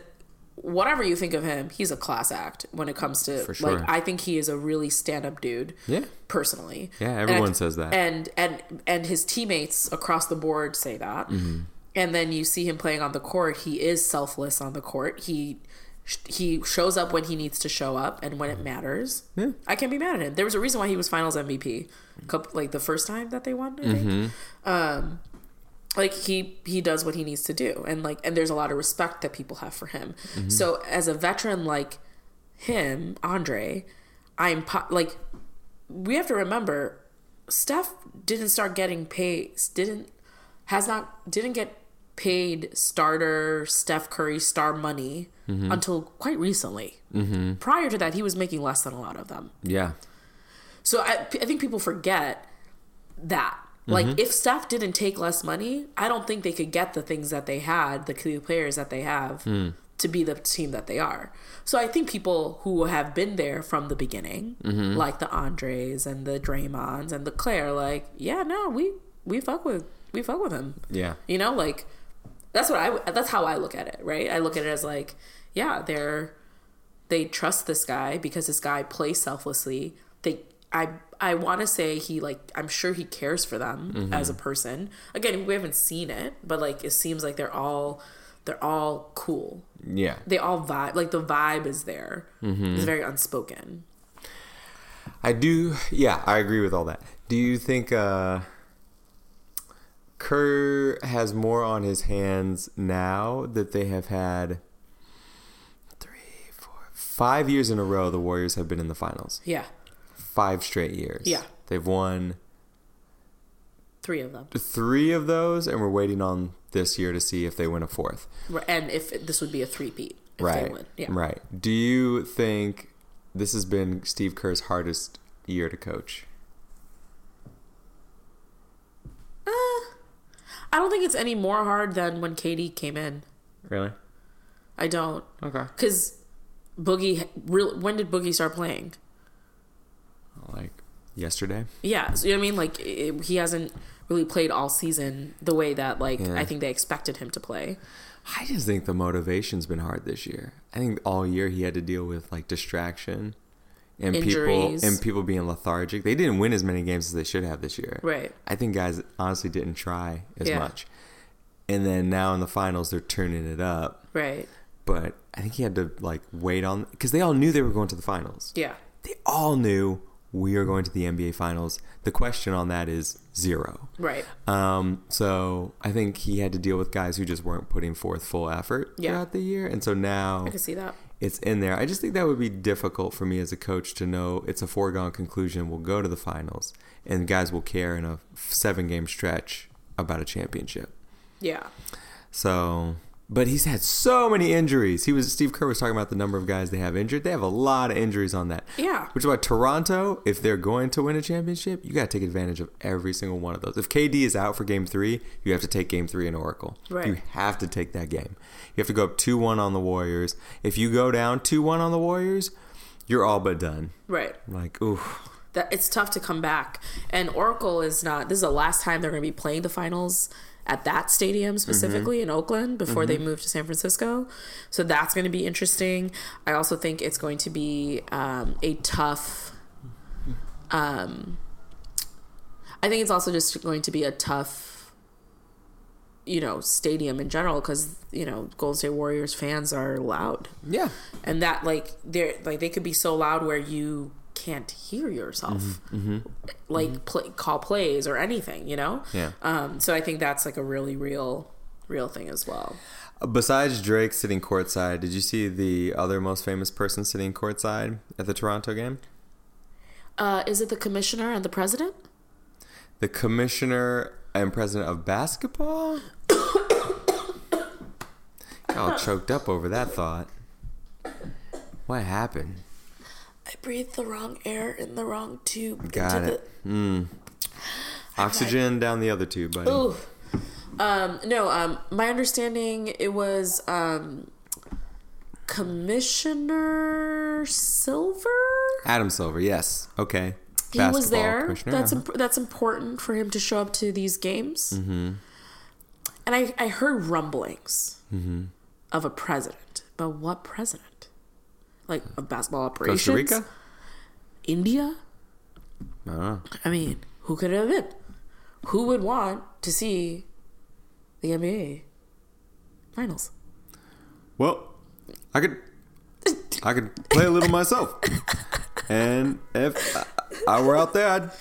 whatever you think of him, he's a class act when it comes to sure. like I think he is a really stand up dude. Yeah. personally. Yeah, everyone I- says that. and and and his teammates across the board say that Mm-hmm. and then you see him playing on the court he is selfless on the court he he shows up when he needs to show up and when it matters Yeah. i can't be mad at him there was a reason why he was finals mvp couple, like the first time that they won i think Mm-hmm. um like he he does what he needs to do and like and there's a lot of respect that people have for him Mm-hmm. so as a veteran like him andre i'm po- like we have to remember Steph didn't start getting paid didn't has not didn't get paid starter Steph Curry star money until quite recently. Mm-hmm. Prior to that, he was making less than a lot of them. Yeah. So I, I think people forget that. Like mm-hmm. if Steph didn't take less money, I don't think they could get the things that they had, the key players that they have, hmm. to be the team that they are. So I think people who have been there from the beginning, mm-hmm. like the Andres and the Draymonds and the Claire, like, yeah, no, we we fuck with we fuck with him. Yeah. You know, like that's what I that's how I look at it, right? I look at it as like, yeah, they're they trust this guy because this guy plays selflessly. They I I want to say he like I'm sure he cares for them as a person. Again, we haven't seen it, but like it seems like they're all they're all cool. Yeah. They all vibe like the vibe is there. It's very unspoken. I do. Yeah, I agree with all that. Do you think uh, Kerr has more on his hands now that they have had three, four, five years in a row? The Warriors have been in the finals. Yeah, Five straight years. Yeah. they've won three of them. three of those, and we're waiting on this year to see if they win a fourth. And if this would be a three-peat if right. they win. Yeah. Right. Do you think this has been Steve Kerr's hardest year to coach? Uh, I don't think it's any more hard than when KD came in. Really? I don't. Okay. Because Boogie, when did Boogie start playing? Like yesterday. Yeah, so you know what I mean? Like, it, he hasn't really played all season the way that, like, Yeah. I think they expected him to play. I just think the motivation's been hard this year. I think all year he had to deal with like distraction and Injuries. people and people being lethargic. They didn't win as many games as they should have this year. Right. I think guys honestly didn't try as Yeah. much. And then now in the finals they're turning it up. Right. But I think he had to like wait on because they all knew they were going to the finals. Yeah. They all knew we are going to the NBA finals. The question on that is zero. Right. Um, so I think he had to deal with guys who just weren't putting forth full effort Yeah. throughout the year, and so now I can see that. it's in there. I just think that would be difficult for me as a coach to know it's a foregone conclusion. We'll go to the finals, and guys will care in a seven-game stretch about a championship. Yeah. So, but he's had so many injuries. He was Steve Kerr was talking about the number of guys they have injured. They have a lot of injuries on that. Yeah. Which is why Toronto, if they're going to win a championship, you got to take advantage of every single one of those. If KD is out for Game Three, you have to take Game Three in Oracle. Right. You have to take that game. You have to go up two one on the Warriors. If you go down two one on the Warriors, you're all but done. Right. Like, ooh, That it's tough to come back. And Oracle is not. This is the last time they're going to be playing the finals at that stadium specifically in Oakland before they move to San Francisco. So that's going to be interesting. I also think it's going to be um, a tough. Um, I think it's also just going to be a tough, you know, stadium in general because you know Golden State Warriors fans are loud yeah, and that like they're like they could be so loud where you can't hear yourself like play, call plays or anything you know Yeah. um so i think that's like a really real real thing as well Besides Drake sitting courtside, did you see the other most famous person sitting courtside at the Toronto game? uh is it the commissioner and the president The commissioner and president of basketball? Got all choked up over that thought. What happened? I breathed the wrong air in the wrong tube Got it. Mm. Oxygen down the other tube, buddy. Ooh. um no um my understanding it was um commissioner silver Adam Silver, yes. Okay. he was there. That's uh-huh. imp- that's important for him to show up to these games. Mm-hmm. And I I heard rumblings Mm-hmm. of a president, but what president? Like of basketball operations? Costa Rica? India? I don't know. I mean, who could it have been? Who would want to see the NBA finals? Well, I could I could play a little myself. And if I- I were out there, I'd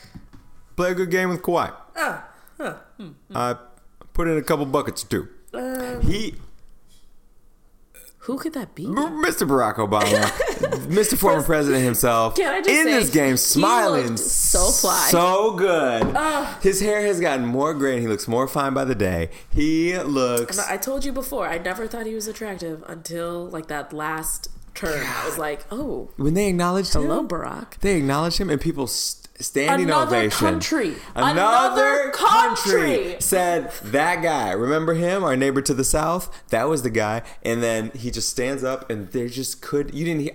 play a good game with Kawhi. Ah, hmm, hmm. I put in a couple buckets too. Um, he, Who could that be? Mr. Barack Obama, Mr. Former President himself, Can I just in say, this game, smiling so fly. so good. His hair has gotten more gray, and he looks more fine by the day. He looks. I told you before, I never thought he was attractive until like that last term. I was like, oh, When they acknowledged hello, him, Barack. they acknowledged him, and people st- standing ovation. Another ovation. country. Another, Another country. country. said that guy. Remember him, our neighbor to the south? That was the guy. And then he just stands up, and they just could. You didn't hear.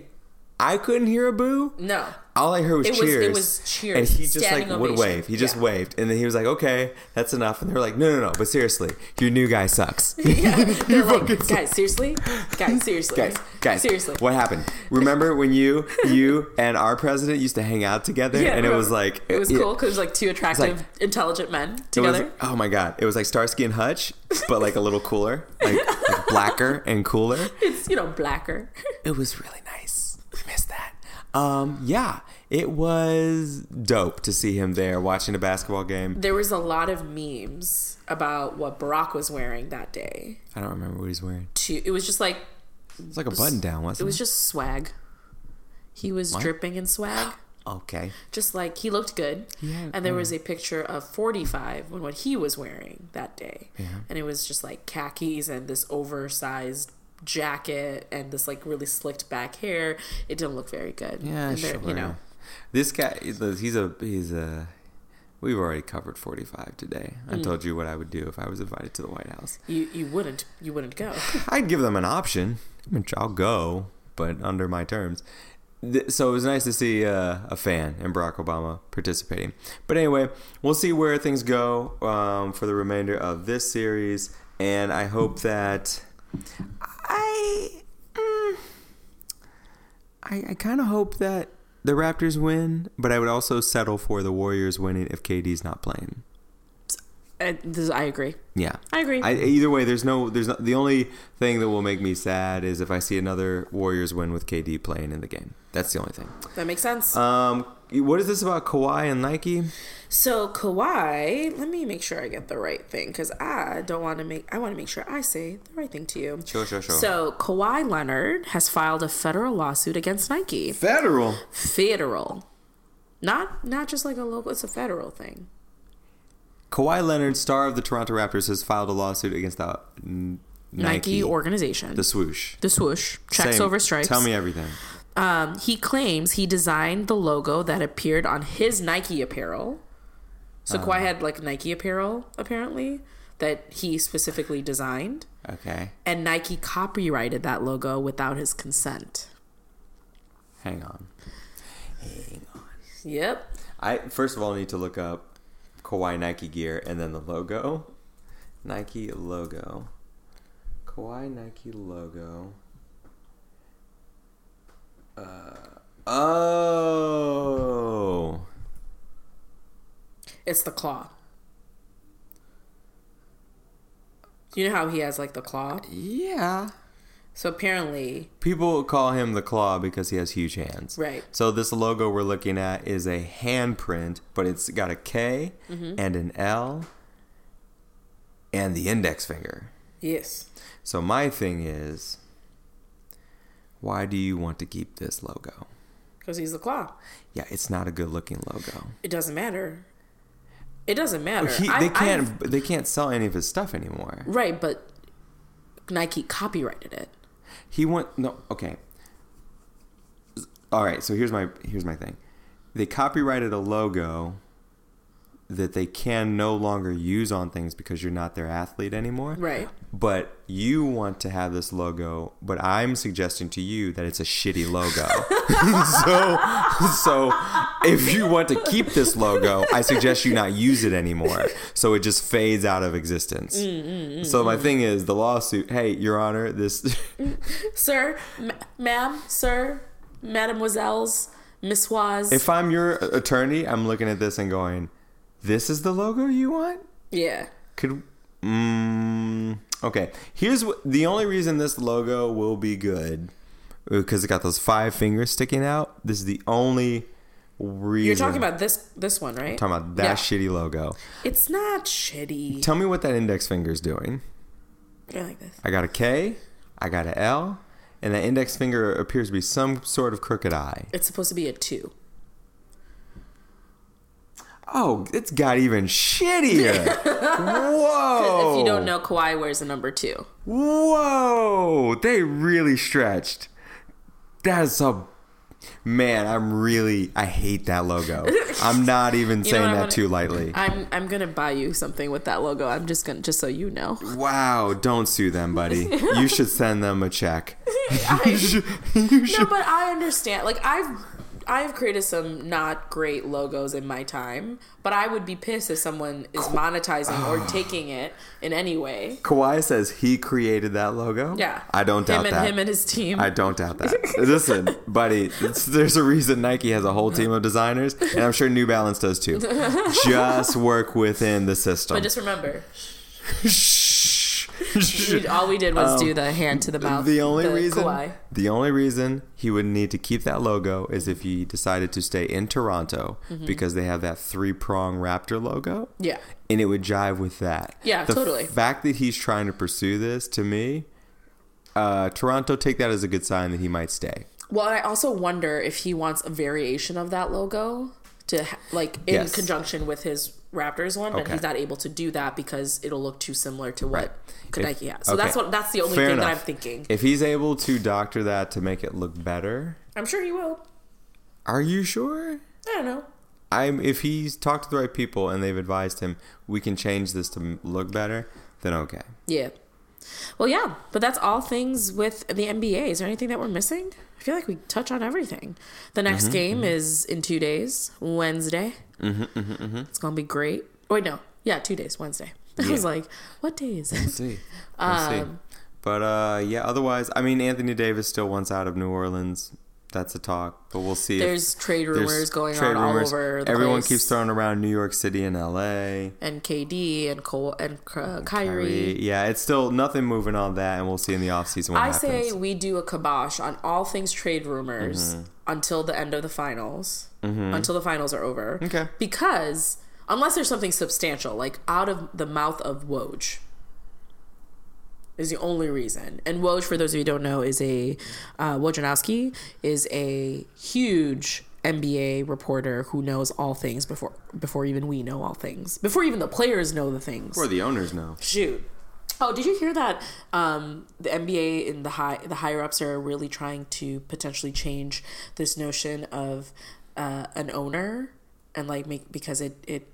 I couldn't hear a boo. No. all I heard was cheers. It was- it cheers. was cheers, and he just like would ovation. wave. He just Yeah. waved, and then he was like, "Okay, that's enough." And they were like, "No, no, no, but seriously, your new guy sucks." Yeah, they're like, suck. guys, seriously, guys, seriously, guys, guys, seriously. what happened? Remember when you, you and our president used to hang out together, Yeah, and it was like it was yeah, cool because like two attractive, like- intelligent men It was, together. oh my god! It was like Starsky and Hutch, but like a little cooler, like, like blacker and cooler. it's you know blacker. It was really nice. I missed that. Um, yeah, it was dope to see him there watching a basketball game. there was a lot of memes about what Barack was wearing that day. I don't remember what he's wearing. To it was just like It's like a button down, it wasn't was just swag. He was dripping in swag. okay. Just like he looked good. Yeah, and there was a picture of 45 when what he was wearing that day. Yeah. And it was just like khakis and this oversized jacket and this like really slicked back hair. It didn't look very good. Yeah, and sure. You know, this guy, he's a he's a. We've already covered forty five today. I Mm. told you what I would do if I was invited to the White House. you you wouldn't you wouldn't go. I'd give them an option. Which I'll go, but under my terms. So it was nice to see uh, a fan and Barack Obama participating. But anyway, we'll see where things go um, for the remainder of this series, and I hope that I mm, I, I kind of hope that the Raptors win, but I would also settle for the Warriors winning if KD's not playing. I, this, I agree. Yeah. I agree. I, either way, there's no, there's not, the only thing that will make me sad is if I see another Warriors win with KD playing in the game. That's the only thing. that makes sense. Um, what is this about Kawhi and Nike? So Kawhi, let me make sure I get the right thing because I don't want to make. I want to make sure I say the right thing to you. Sure, sure, sure. So Kawhi Leonard has filed a federal lawsuit against Nike. Federal. Federal, not not just like a local. It's a federal thing. Kawhi Leonard, star of the Toronto Raptors, has filed a lawsuit against the Nike, Nike, organization. the swoosh. the swoosh checks Same. over stripes. Tell me everything. Um, he claims he designed the logo that appeared on his Nike apparel. So Uh. Kawhi had like Nike apparel apparently that he specifically designed, Okay, and Nike copyrighted that logo without his consent. hang on. Hang on. Yep. I first of all need to look up Kawhi Nike gear and then the logo. Nike logo. Kawhi Nike logo. Uh, oh. It's the claw. You know how he has like the claw? Yeah. So apparently, People call him the claw because he has huge hands. Right. So this logo we're looking at is a handprint, but it's got a K Mm-hmm. and an L and the index finger. yes. So my thing is, why do you want to keep this logo? Because he's the claw. Yeah, it's not a good looking logo. It doesn't matter. It doesn't matter. He, they I've- can't. they can't sell any of his stuff anymore. Right, but Nike copyrighted it. He went no. Okay. All right. So here's my here's my thing. They copyrighted a logo that they can no longer use on things because you're not their athlete anymore. Right. But you want to have this logo, but I'm suggesting to you that it's a shitty logo. so so if you want to keep this logo, I suggest you not use it anymore. So it just fades out of existence. Mm, mm, mm, so my thing is the lawsuit, hey, your honor, this Sir, ma- ma'am, sir, mademoiselles, missoirs. if I'm your attorney, I'm looking at this and going, this is the logo you want? yeah. Could mm, okay. Here's what the only reason this logo will be good because it got those five fingers sticking out. This is the only reason. You're talking about this this one, right? talking about that Yeah. shitty logo. It's not shitty. Tell me what that index finger is doing. You're like this. I got a K, I got a L, and that index finger appears to be some sort of crooked eye. It's supposed to be a two. Oh, it's got even shittier. Whoa! If you don't know, Kawhi wears a number two. Whoa! They really stretched. That is a man. I'm really. I hate that logo. I'm not even saying that gonna- too lightly. I'm I'm gonna buy you something with that logo. I'm just gonna just so you know. wow! Don't sue them, buddy. You should send them a check. I- You should- you no, should- but I understand. Like I've I've created some not great logos in my time, but I would be pissed if someone is monetizing or taking it in any way. Kawhi says he created that logo. Yeah, I don't doubt him and that. him and his team. I don't doubt that. Listen, buddy, there's a reason Nike has a whole team of designers, and I'm sure New Balance does too. Just work within the system. but just remember, Shh. we- all we did was do the hand to the mouth. Um, the only reason Kawhi. the only reason he would need to keep that logo is if he decided to stay in Toronto Mm-hmm. because they have that three prong raptor logo. Yeah. And it would jive with that. Yeah, the totally. fact that he's trying to pursue this to me, uh, Toronto take that as a good sign that he might stay. Well, I also wonder if he wants a variation of that logo to ha- like in Yes. conjunction with his Raptors one, but Okay. he's not able to do that because it'll look too similar to what If- Nike has. So okay. that's what that's the only Fair thing that I'm thinking. If he's able to doctor that to make it look better, I'm sure he will. are you sure? I don't know. I'm if he's talked to the right people and they've advised him we can change this to look better, then okay. Yeah. Well, yeah, but that's all things with the NBA. Is there anything that we're missing? I feel like we touch on everything. The next Mm-hmm, game is in two days, Wednesday. Mm-hmm, It's gonna be great. Oh, wait, no, yeah, two days, Wednesday. I was like, what day is it? see. We'll see. Um, But uh, yeah, otherwise, I mean, Anthony Davis still wants out of New Orleans. That's a talk, but we'll see. There's trade there's rumors going trade on rumors. all over the Everyone place. keeps throwing around New York City and L.A. and KD and Cole and uh, Kyrie. Kyrie. Yeah, it's still nothing moving on that, and we'll see in the offseason what I happens. say we do a kibosh on all things trade rumors Mm-hmm. until the end of the finals, until the finals are over. Okay. Because unless there's something substantial, like out of the mouth of Woj, is the only reason. And Woj, for those of you who don't know, is a uh, Wojnarowski is a huge NBA reporter who knows all things before before even we know all things, before even the players know the things. or the owners know. Shoot. Oh, did you hear that? Um, the NBA and the high the higher ups are really trying to potentially change this notion of uh, an owner and like make because it it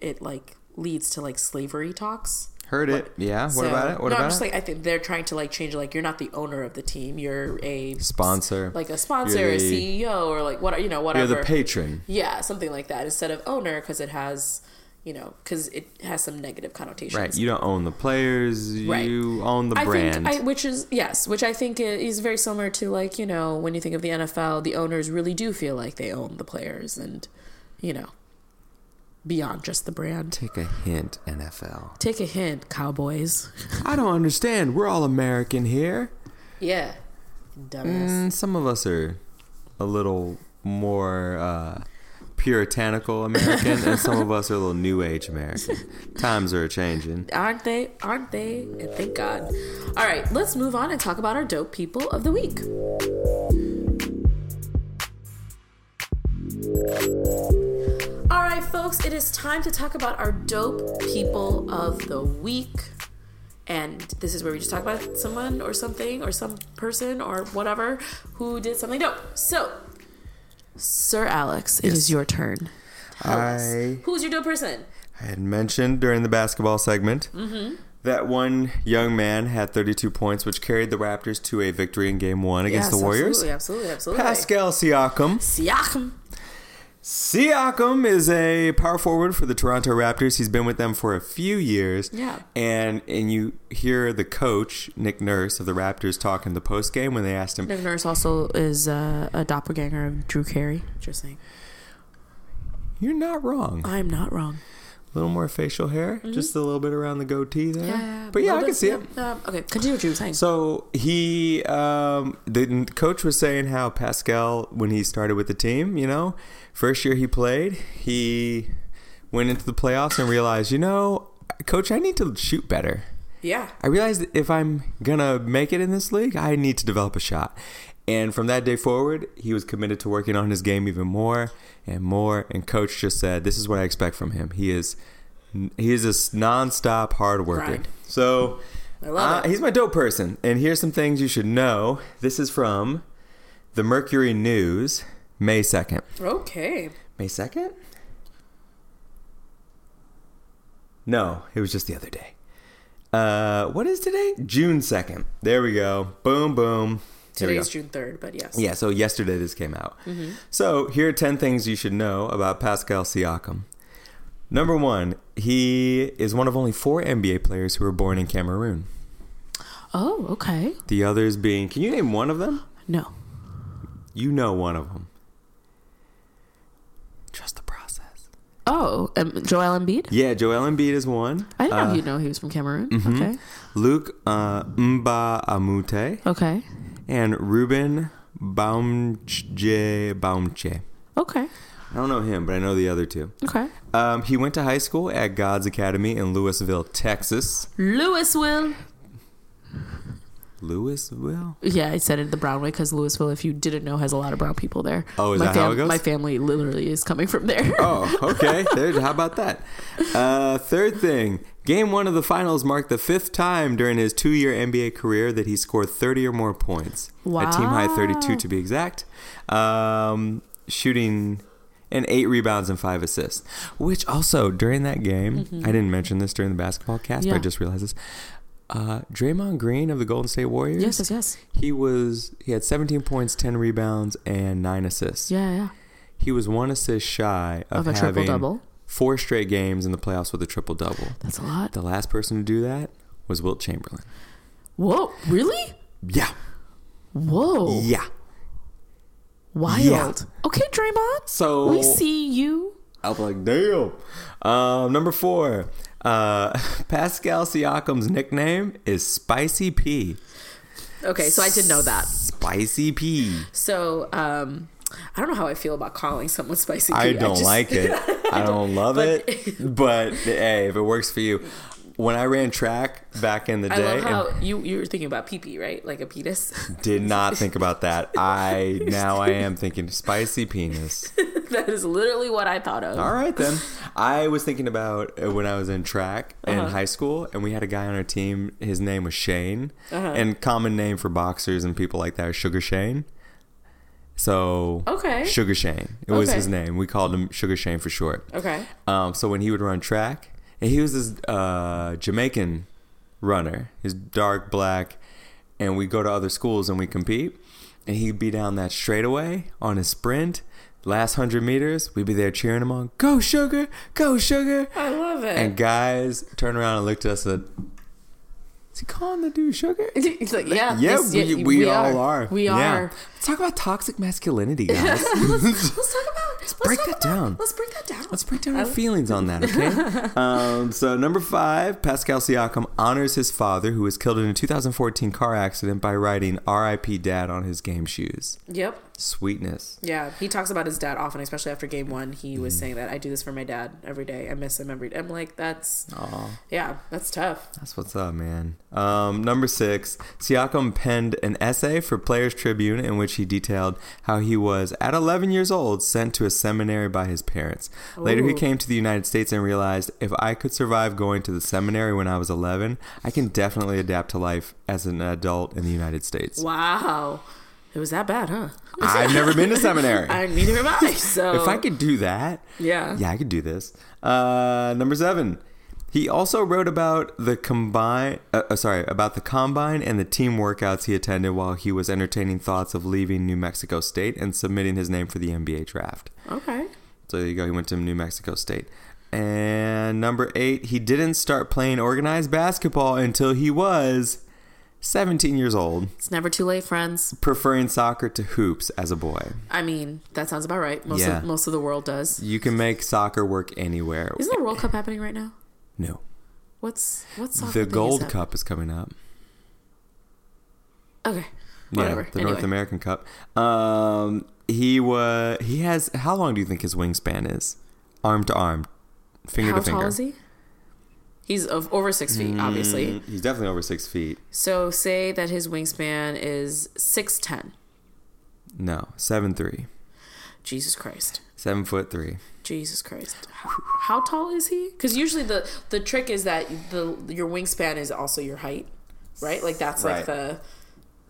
it like leads to like slavery talks. Heard it. Yeah. What So- about it? What no, I'm just it? like I think they're trying to like change. Like you're not the owner of the team. You're a Sponsor. like a sponsor, You're a CEO, or like what you know whatever. You're the patron. yeah, something like that instead of owner because it has you know because it has some negative connotations. Right. You don't own the players. Right. You own the I brand. think, I, which is yes, which I think is very similar to like you know when you think of the NFL, the owners really do feel like they own the players, and you know, beyond just the brand. Take a hint, NFL. Take a hint, Cowboys. I don't understand. We're all American here. Yeah, dumbass. Mm, some of us are a little more uh, puritanical American, and some of us are a little new age American. Times are changing. Aren't they? Aren't they? And thank God. All right, let's move on and talk about our dope people of the week. Right, folks, it is time to talk about our dope people of the week. And this is where we just talk about someone or something or some person or whatever who did something dope. So, Sir Alex, it is your turn. Tell. I Who's your dope person? I had mentioned during the basketball segment mm-hmm. that one young man had 32 points, which carried the Raptors to a victory in Game One against Yes, the Warriors. Absolutely, absolutely, absolutely. Pascal Siakam. Siakam. Siakam is a power forward for the Toronto Raptors. He's been with them for a few years. Yeah. And and you hear the coach, Nick Nurse of the Raptors talk in the post game when they asked him, Nick Nurse also is uh, a doppelganger of Drew Carey. Just saying. You're not wrong. I'm not wrong. A little more facial hair, just a little bit around the goatee there. Yeah, but yeah, I can see it. yeah. Um, okay, continue what you were saying. So he, um, the coach was saying how Pascal, when he started with the team, you know, first year he played, he went into the playoffs and realized, you know, coach, I need to shoot better. yeah. I realized if I'm gonna make it in this league, I need to develop a shot. And from that day forward, he was committed to working on his game even more and more. And coach just said, "This is what I expect from him. He is, he is a nonstop hard worker." So, I love uh, he's my dope person. And here's some things you should know. This is from the Mercury News, May second. Okay. May second? No, it was just the other day. Uh, what is today? June second. There we go. Boom, boom. Today's. June third, but yes. Yeah, so yesterday this came out. Mm-hmm. So here are 10 things you should know about Pascal Siakam. Number one, he is one of only four NBA players who were born in Cameroon. Oh, okay. The others being, can you name one of them? No. You know one of them. Trust the process. Oh, um, Joel Embiid. Yeah, Joel Embiid is one. I didn't know Uh, he'd know he was from Cameroon. mhm. Okay. Luke uh, Mba Amute Okay. And Ruben Boumtje-Boumtje. Okay. I don't know him, but I know the other two. Okay. Um, he went to high school at God's Academy in Lewisville, Texas. Louisville. Louisville? Yeah, I said it the brown way because Louisville, if you didn't know, has a lot of brown people there. Oh, is my that how it goes? My family literally is coming from there. Oh, okay. There, how about that? Uh, third thing, game one of the finals marked the fifth time during his two year NBA career that he scored 30 or more points. Wow. A team high 32 to be exact. Um, shooting and eight rebounds and five assists. Which also, during that game, I didn't mention this during the basketball cast, but I Mm-hmm. Just realized this. Uh, Draymond Green of the Golden State Warriors. yes, yes, yes. He was he had 17 points, 10 rebounds, and nine assists. Yeah, yeah. He was one assist shy of, Of a having triple-double? Four straight games in the playoffs with a triple double. That's a lot. The last person to do that was Wilt Chamberlain. Whoa, really? Yeah, Whoa, yeah. wild. Yeah. Okay, Draymond. So we see you. I was like, damn. Um, number four, uh, Pascal Siakam's nickname is Spicy P. Okay, so I did know that. Spicy P. So, um, I don't know how I feel about calling someone spicy. I don't just- like it. I don't love But- it. But hey, if it works for you. When I ran track back in the I day, how you you were thinking about pee pee, right? Like a penis. did not think about that. I now I am thinking spicy penis. that is literally what I thought of. All right then. I was thinking about uh, when I was in track in Uh-huh. high school, and we had a guy on our team. His name was Shane, Uh-huh. and common name for boxers and people like that is Sugar Shane. So Okay. Sugar Shane. It was his name. We called him Sugar Shane for short. Okay. Um, so when he would run track, and he was this uh, Jamaican runner. He's dark black, and we go to other schools and we compete. And he'd be down that straightaway on his sprint, last hundred meters. We'd be there cheering him on. Go sugar, go sugar. I love it. And guys turned around and looked at us and said, "Is he calling the dude sugar?" He's like, yeah, Yeah, this- we, we, all are. We Yeah. are. Talk about toxic masculinity, guys. let's, let's talk about. Let's break talk that about- down. Let's break that down. Let's break down our feelings on that, okay? um, so, number five, Pascal Siakam honors his father, who was killed in a 2014 car accident by writing "R.I.P. Dad" on his game shoes. Yep. Sweetness. Yeah, he talks about his dad often, especially after game one. He Mm. was saying that I do this for my dad every day. I miss him every day. I'm like, that's Aw, yeah, that's tough. that's what's up, man. Um, number six, Siakam penned an essay for Players Tribune in which he detailed how he was, at 11 years old, sent to a seminary by his parents. Later, he came to the United States and realized if I could survive going to the seminary when I was 11, I can definitely adapt to life as an adult in the United States. Wow, it was that bad, huh? I've never been to seminary. I neither have I. So if I could do that, yeah, yeah, I could do this. Uh, number seven. He also wrote about the combine, uh, uh, sorry, about the combine and the team workouts he attended while he was entertaining thoughts of leaving New Mexico State and submitting his name for the NBA draft. okay. So there you go. He went to New Mexico State. And number eight, he didn't start playing organized basketball until he was 17 years old, It's never too late, friends. preferring soccer to hoops as a boy. I mean, that sounds about right. Most Yeah. of most of the world does. You can make soccer work anywhere. Isn't the World Cup happening right now? No. What's what's The thing is Gold? Cup is coming up. Okay, whatever. Yeah, the anyway. North American Cup. Um, he was. He has. How long do you think his wingspan is? Arm to arm, finger How to finger. How tall is he? He's of over six feet, obviously. Mm, He's definitely over six feet. So say that his wingspan is six ten. No, seven three, Jesus Christ. seven foot three. Jesus Christ. How, how tall is he? Because usually the the trick is that the your wingspan is also your height, right? Like that's Right. like the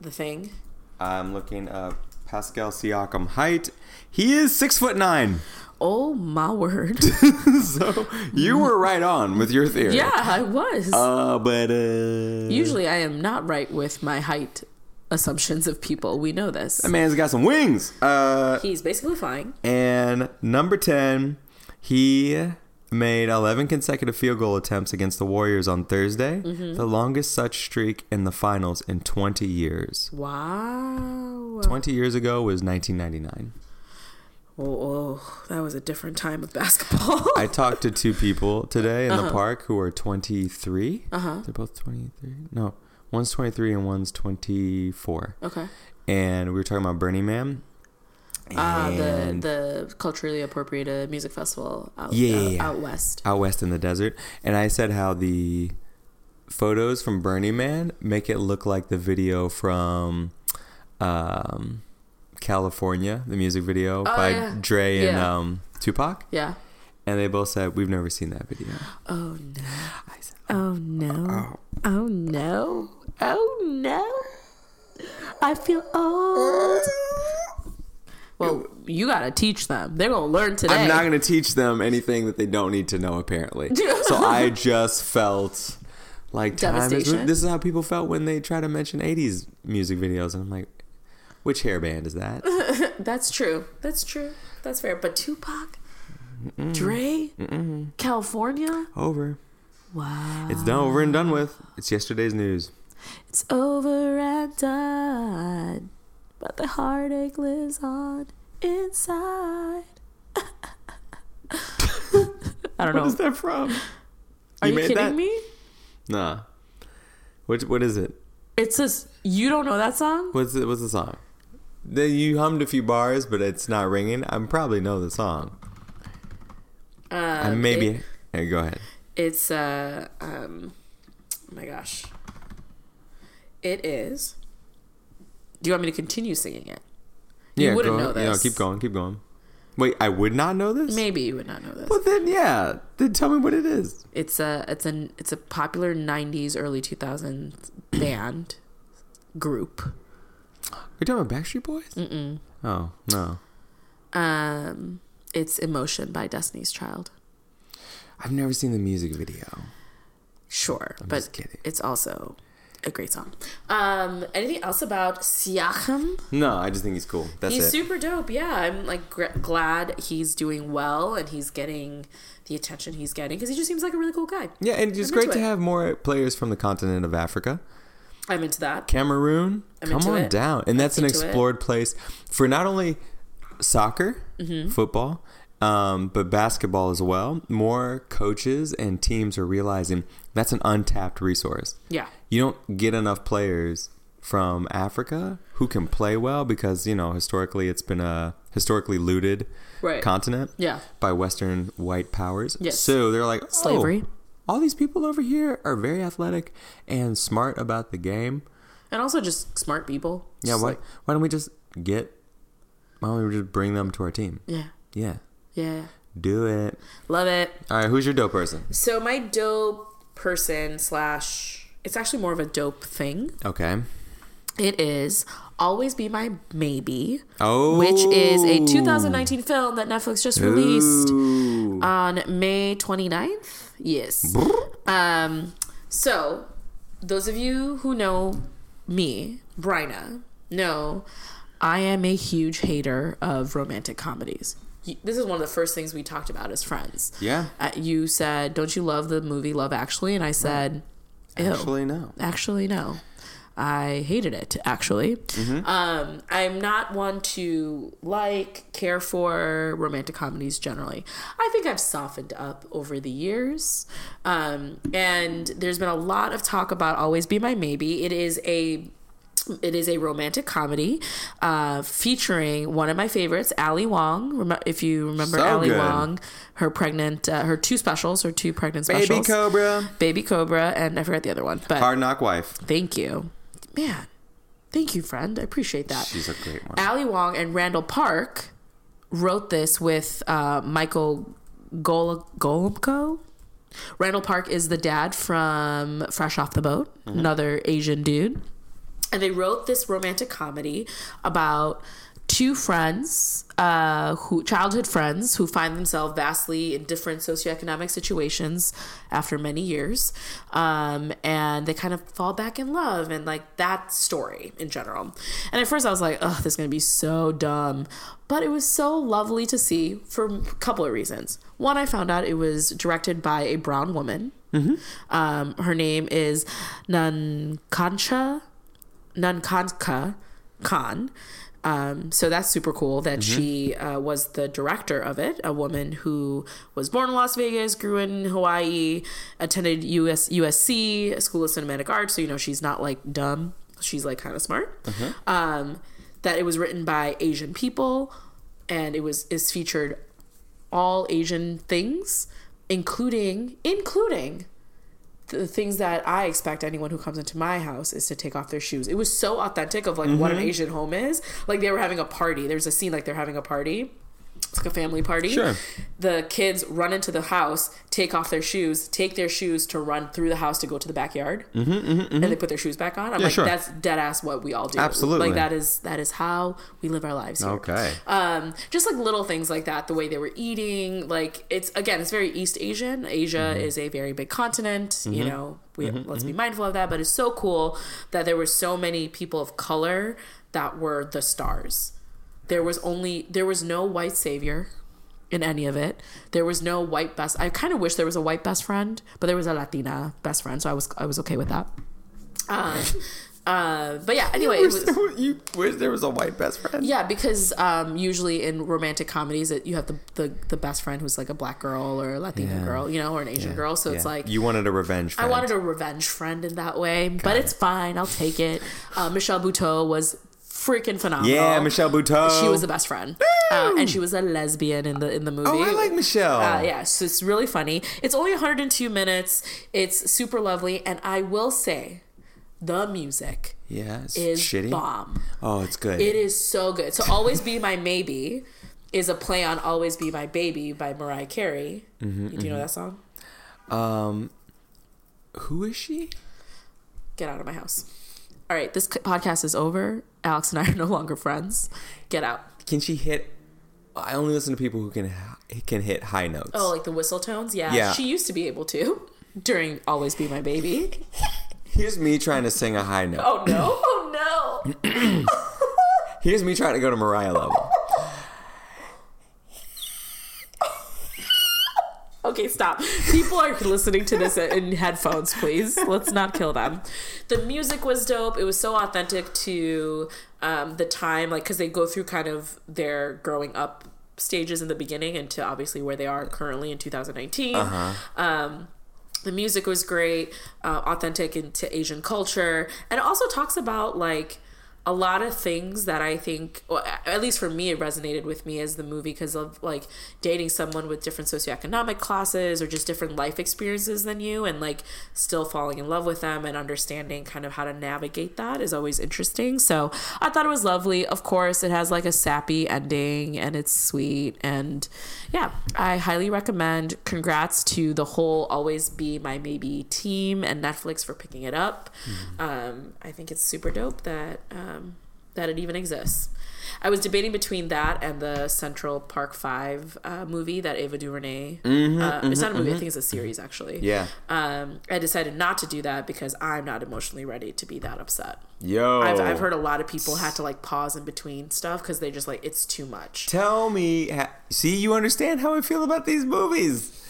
the thing. I'm looking up Pascal Siakam height. He is six foot nine. Oh my word! so you were right on with your theory. yeah, I was. Uh, but uh, Usually, I am not right with my height assumptions of people. We know this. That man's got some wings. Uh, He's basically flying. and number 10, he made 11 consecutive field goal attempts against the Warriors on Thursday, Mm-hmm. the longest such streak in the finals in 20 years. Wow. 20 years ago was 1999. Oh, oh, that was a different time of basketball. I talked to two people today in Uh-huh. the park who are 23. Uh-huh. They're both 23. No, one's 23 and one's 24. okay. And we were talking about Burning Man. Uh, the the culturally appropriated music festival out, Yeah, out, yeah, yeah. out west. out west in the desert. And I said how the photos from Burning Man make it look like the video from um, California, the music video Oh, by yeah. Dre and um, Tupac. Yeah. And they both said, We've never seen that video. Oh no. I said, Oh, oh no. Oh, oh. Oh no. Oh no. I feel old. Well, you gotta teach them. They're gonna learn today. I'm not going to teach them anything that they don't need to know, apparently. so I just felt like time is. This is how people felt when they try to mention 80s music videos. And I'm like, which hair band is that? That's true. That's true. That's fair. But Tupac, Dre, California. Over. Wow. It's done, over and done with. It's yesterday's news. It's over and done, but the heartache lives on inside. I don't What know. is that from? Are you, kidding that? me? Nah. What what is it? It says you don't know that song. What's it, what's the song? Then you hummed a few bars, but it's not ringing. I am probably know the song. Um, maybe. it- hey, go ahead. it's uh um. Oh my gosh. It is. Do you want me to continue singing it? You wouldn't go, know Yeah, keep going, keep going. Wait, I would not know this. Maybe you would not know this. Well, then yeah. Then tell me what it is. It's a it's an it's a popular '90s, early 2000s band group. Are you talking about Backstreet Boys? Mm-mm. Oh no, Um, it's "Emotion" by Destiny's Child. I've never seen the music video. Sure, I'm but it's also a great song. Um, anything else about Siakam? No, I just think he's cool. That's he's it. super dope. Yeah, I'm like gr- glad he's doing well and he's getting the attention he's getting because he just seems like a really cool guy. yeah, and it's I'm great to it. have more players from the continent of Africa. I'm into that. Cameroon, I'm come on it. down. And that's an explored place for not only soccer, Mm-hmm. football, um, but basketball as well. More coaches and teams are realizing that's an untapped resource. Yeah, You don't get enough players from Africa who can play well because, you know, historically it's been a historically looted right. continent yeah, by Western white powers. Yes. So they're like, oh, Slavery. all these people over here are very athletic and smart about the game. and also just smart people. Yeah, Just why, like- why don't we just get, why don't we just bring them to our team? yeah, Yeah, yeah, do it. love it. All right, who's your dope person? So my dope person slash it's actually more of a dope thing. Okay. It is Always Be My Maybe, Oh. which is a 2019 film that Netflix just released Ooh. on May 29th. Yes. Um so those of you who know me, Bryna, know I am a huge hater of romantic comedies. This is one of the first things we talked about as friends. Yeah. Uh, you said, "Don't you love the movie Love Actually?" And I said, Ew. Actually, no. Actually, no. I hated it, actually. Mm-hmm. Um, I'm not one to like, care for romantic comedies generally. I think I've softened up over the years. Um, and there's been a lot of talk about Always Be My Maybe. It is a it is a romantic comedy uh, featuring one of my favorites, Ali Wong. Rem- if you remember So Ali good. Wong, her pregnant, uh, her two specials, her two pregnant Baby specials, Baby Cobra. Baby Cobra, and I forgot the other one. But Hard Knock Wife. Thank you. Man, thank you, friend. I appreciate that. She's a great one. Ali Wong and Randall Park wrote this with uh, Michael Gol- Golamco. Randall Park is the dad from Fresh Off the Boat, another Asian dude. And they wrote this romantic comedy about two friends, uh, who childhood friends who find themselves vastly in different socioeconomic situations after many years, um, and they kind of fall back in love and like that story in general. And at first I was like, oh, this is gonna be so dumb, but it was so lovely to see for a couple of reasons. One, I found out it was directed by a brown woman. Um, her name is Nankancha Nankanka Khan. Um, so that's super cool that she uh, was the director of it, a woman who was born in Las Vegas, grew in Hawaii, attended US USC, School of Cinematic Arts. So you know she's not like dumb; she's like kind of smart. Um, that it was written by Asian people, and it was is featured all Asian things, including including the things that I expect anyone who comes into my house is to take off their shoes. It was so authentic of like what Mm-hmm. an Asian home is. Like they were having a party. There's a scene like they're having a party. It's like a family party. Sure. The kids run into the house, take off their shoes, take their shoes to run through the house to go to the backyard, mm-hmm, and they put their shoes back on. I'm Yeah, like, sure. that's dead ass what we all do. Absolutely. Like that is that is how we live our lives. Here Okay. um, just like little things like that the way they were eating like it's again it's very east asian asia Mm-hmm. is a very big continent you know we let's be mindful of that but it's so cool that there were so many people of color that were the stars there was only there was no white savior in any of it there was no white best i kind of wish there was a white best friend but there was a latina best friend so i was i was okay with that um, uh, but yeah anyway it Wish was, there you wish there was a white best friend. yeah, because um, usually in romantic comedies, it, you have the, the the best friend who's like a black girl or a Latina Yeah. girl, you know, or an Asian girl. So it's like you wanted a revenge. Friend. I wanted a revenge friend in that way, but it's fine. I'll take it. Uh, Michelle Buteau was freaking phenomenal. Yeah, Michelle Buteau. She was the best friend, uh, and she was a lesbian in the in the movie. Oh, I like Michelle. Uh, yeah, so it's really funny. It's only 102 minutes. It's super lovely, and I will say, the music Yeah, it's is shitty. bomb. Oh, it's good. It is so good. So always be my maybe is a play on "Always Be My Baby" by Mariah Carey. Mm-hmm, Do you know that song? Um, who is she? Get out of my house. All right, this podcast is over. Alex and I are no longer friends. Get out. Can she hit? I only listen to people who can can hit high notes. Oh, like the whistle tones? Yeah. Yeah. She used to be able to during "Always Be My Baby." Here's me trying to sing a high note. Oh no! Oh no! Here's me trying to go to Mariah level. Okay, stop. People are listening to this in headphones, please. Let's not kill them. The music was dope. It was so authentic to um, the time, like, because they go through kind of their growing up stages in the beginning and to obviously where they are currently in 2019. Um, the music was great, uh, authentic into Asian culture, and it also talks about like a lot of things that I think, well, at least for me, it resonated with me as the movie because of like dating someone with different socioeconomic classes or just different life experiences than you, and like still falling in love with them and understanding kind of how to navigate that is always interesting. So I thought it was lovely. Of course, it has like a sappy ending and it's sweet, and yeah, I highly recommend. Congrats to the whole Always Be My Maybe team and Netflix for picking it up. Um, I think it's super dope that um, that it even exists. I was debating between that and the Central Park Five uh, movie that Ava DuVernay. uh, it's not a movie; I think it's a series actually. Yeah. Um, I decided not to do that because I'm not emotionally ready to be that upset. Yo. I've, I've heard a lot of people had to like pause in between stuff because they just like it's too much. Tell me. ha- See, you understand how I feel about these movies.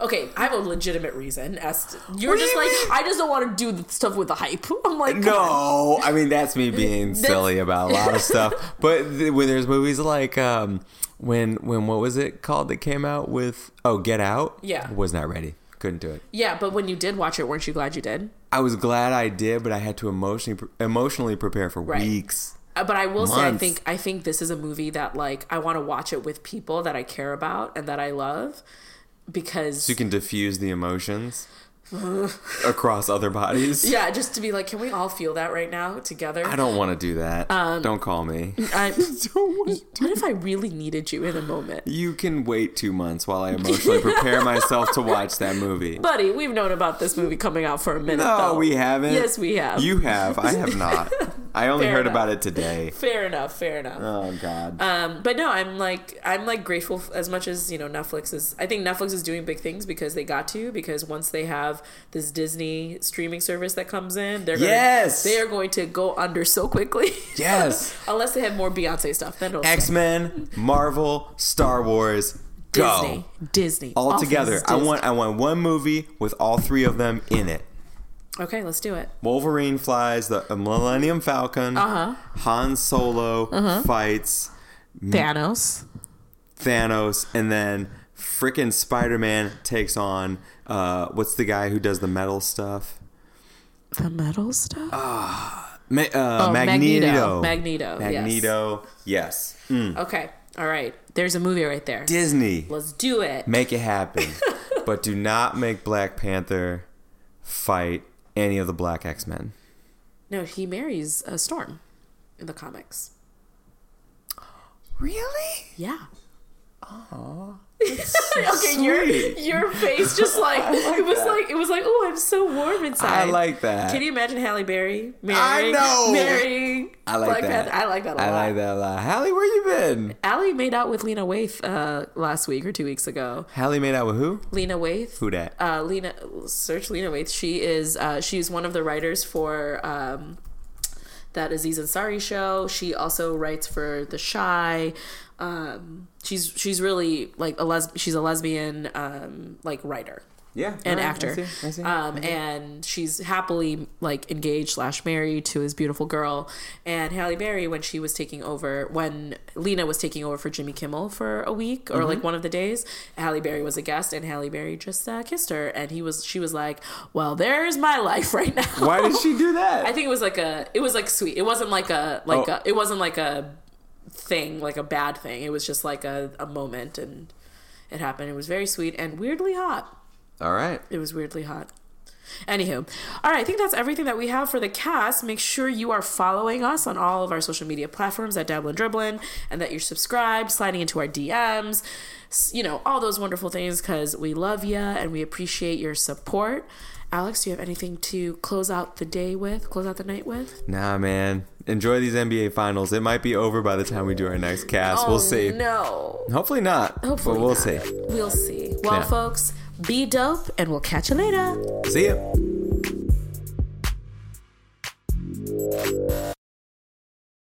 Okay, I have a legitimate reason. As to, you're just you like mean? I just don't want to do the stuff with the hype. I'm like. No, I mean that's me being silly about a lot of stuff. But th- when there's movies like um, when when what was it called that came out with oh Get Out? Yeah. was not ready. Couldn't do it. Yeah, but when you did watch it, weren't you glad you did? I was glad I did, but I had to emotionally emotionally prepare for Right. weeks. Uh, But I will say, I think I think this is a movie that like I want to watch it with people that I care about and that I love because So you can diffuse the emotions across other bodies. yeah, just to be like, can we all feel that right now together? I don't want to do that. Um, don't call me. I, Don't what if I really needed you in a moment? you can wait two months while I emotionally prepare myself to watch that movie. Buddy, we've known about this movie coming out for a minute. No, though. we haven't. Yes, we have. You have. I have not. I only Fair heard enough. about it today. Fair enough. Fair enough. Oh God. Um, but no, I'm like I'm like grateful as much as you know Netflix is. I think Netflix is doing big things because they got to because once they have this Disney streaming service that comes in, they're gonna, Yes! they are going to go under so quickly. yes. unless they have more Beyonce stuff, then X Men, Marvel, Star Wars, go Disney Disney all together. I want I want one movie with all three of them in it. Okay, let's do it. Wolverine flies the uh, Millennium Falcon. Uh-huh. Han Solo fights Thanos. Thanos, and then frickin' Spider Man takes on uh, what's the guy who does the metal stuff? The metal stuff. Ma- uh, Oh, Magneto. Magneto. Magneto, yes. Yes. Mm. Okay. All right. There's a movie right there. Disney. Let's do it. Make it happen. but do not make Black Panther fight any of the Black X Men. No, he marries a Storm in the comics. Really? Yeah. okay, your your face just like, it was like it was like oh I'm so warm inside. I like that. Can you imagine Halle Berry marrying? I know. marrying I like Black that. Panther? I like that a lot. I like that a lot. Halle, where you been? Allie made out with Lena Waithe uh, last week or two weeks ago. Halle made out with who? Lena Waithe. Who dat? Uh, Lena, search Lena Waithe. She is uh, she's one of the writers for um, that Aziz Ansari show. She also writes for The Chi. Um, she's she's really like a les- she's a lesbian um, like writer Yeah, an alright, I actor. see, I see, Um, I see. and she's happily like engaged slash married to his beautiful girl. And Halle Berry, when she was taking over, when Lena was taking over for Jimmy Kimmel for a week or Mm-hmm. like one of the days, Halle Berry was a guest, and Halle Berry just uh, kissed her, and he was she was like, "Well, there's my life right now." Why did she do that? I think it was like a it was like sweet. It wasn't like a like Oh. a it wasn't like a thing like a bad thing. It was just like a, a moment and it happened. It was very sweet and weirdly hot. All right. It was weirdly hot. Anywho, all right, I think that's everything that we have for the cast. Make sure you are following us on all of our social media platforms at Dabblin' Dribblin' and that you're subscribed, sliding into our DMs, you know, all those wonderful things because we love you and we appreciate your support. Alex, do you have anything to close out the day with, close out the night with? Nah, man. Enjoy these NBA finals. It might be over by the time we do our next cast. Oh, we'll see. No. Hopefully not. Hopefully. But we'll not. see. We'll see. Well, yeah. folks, be dope and we'll catch you later. See ya.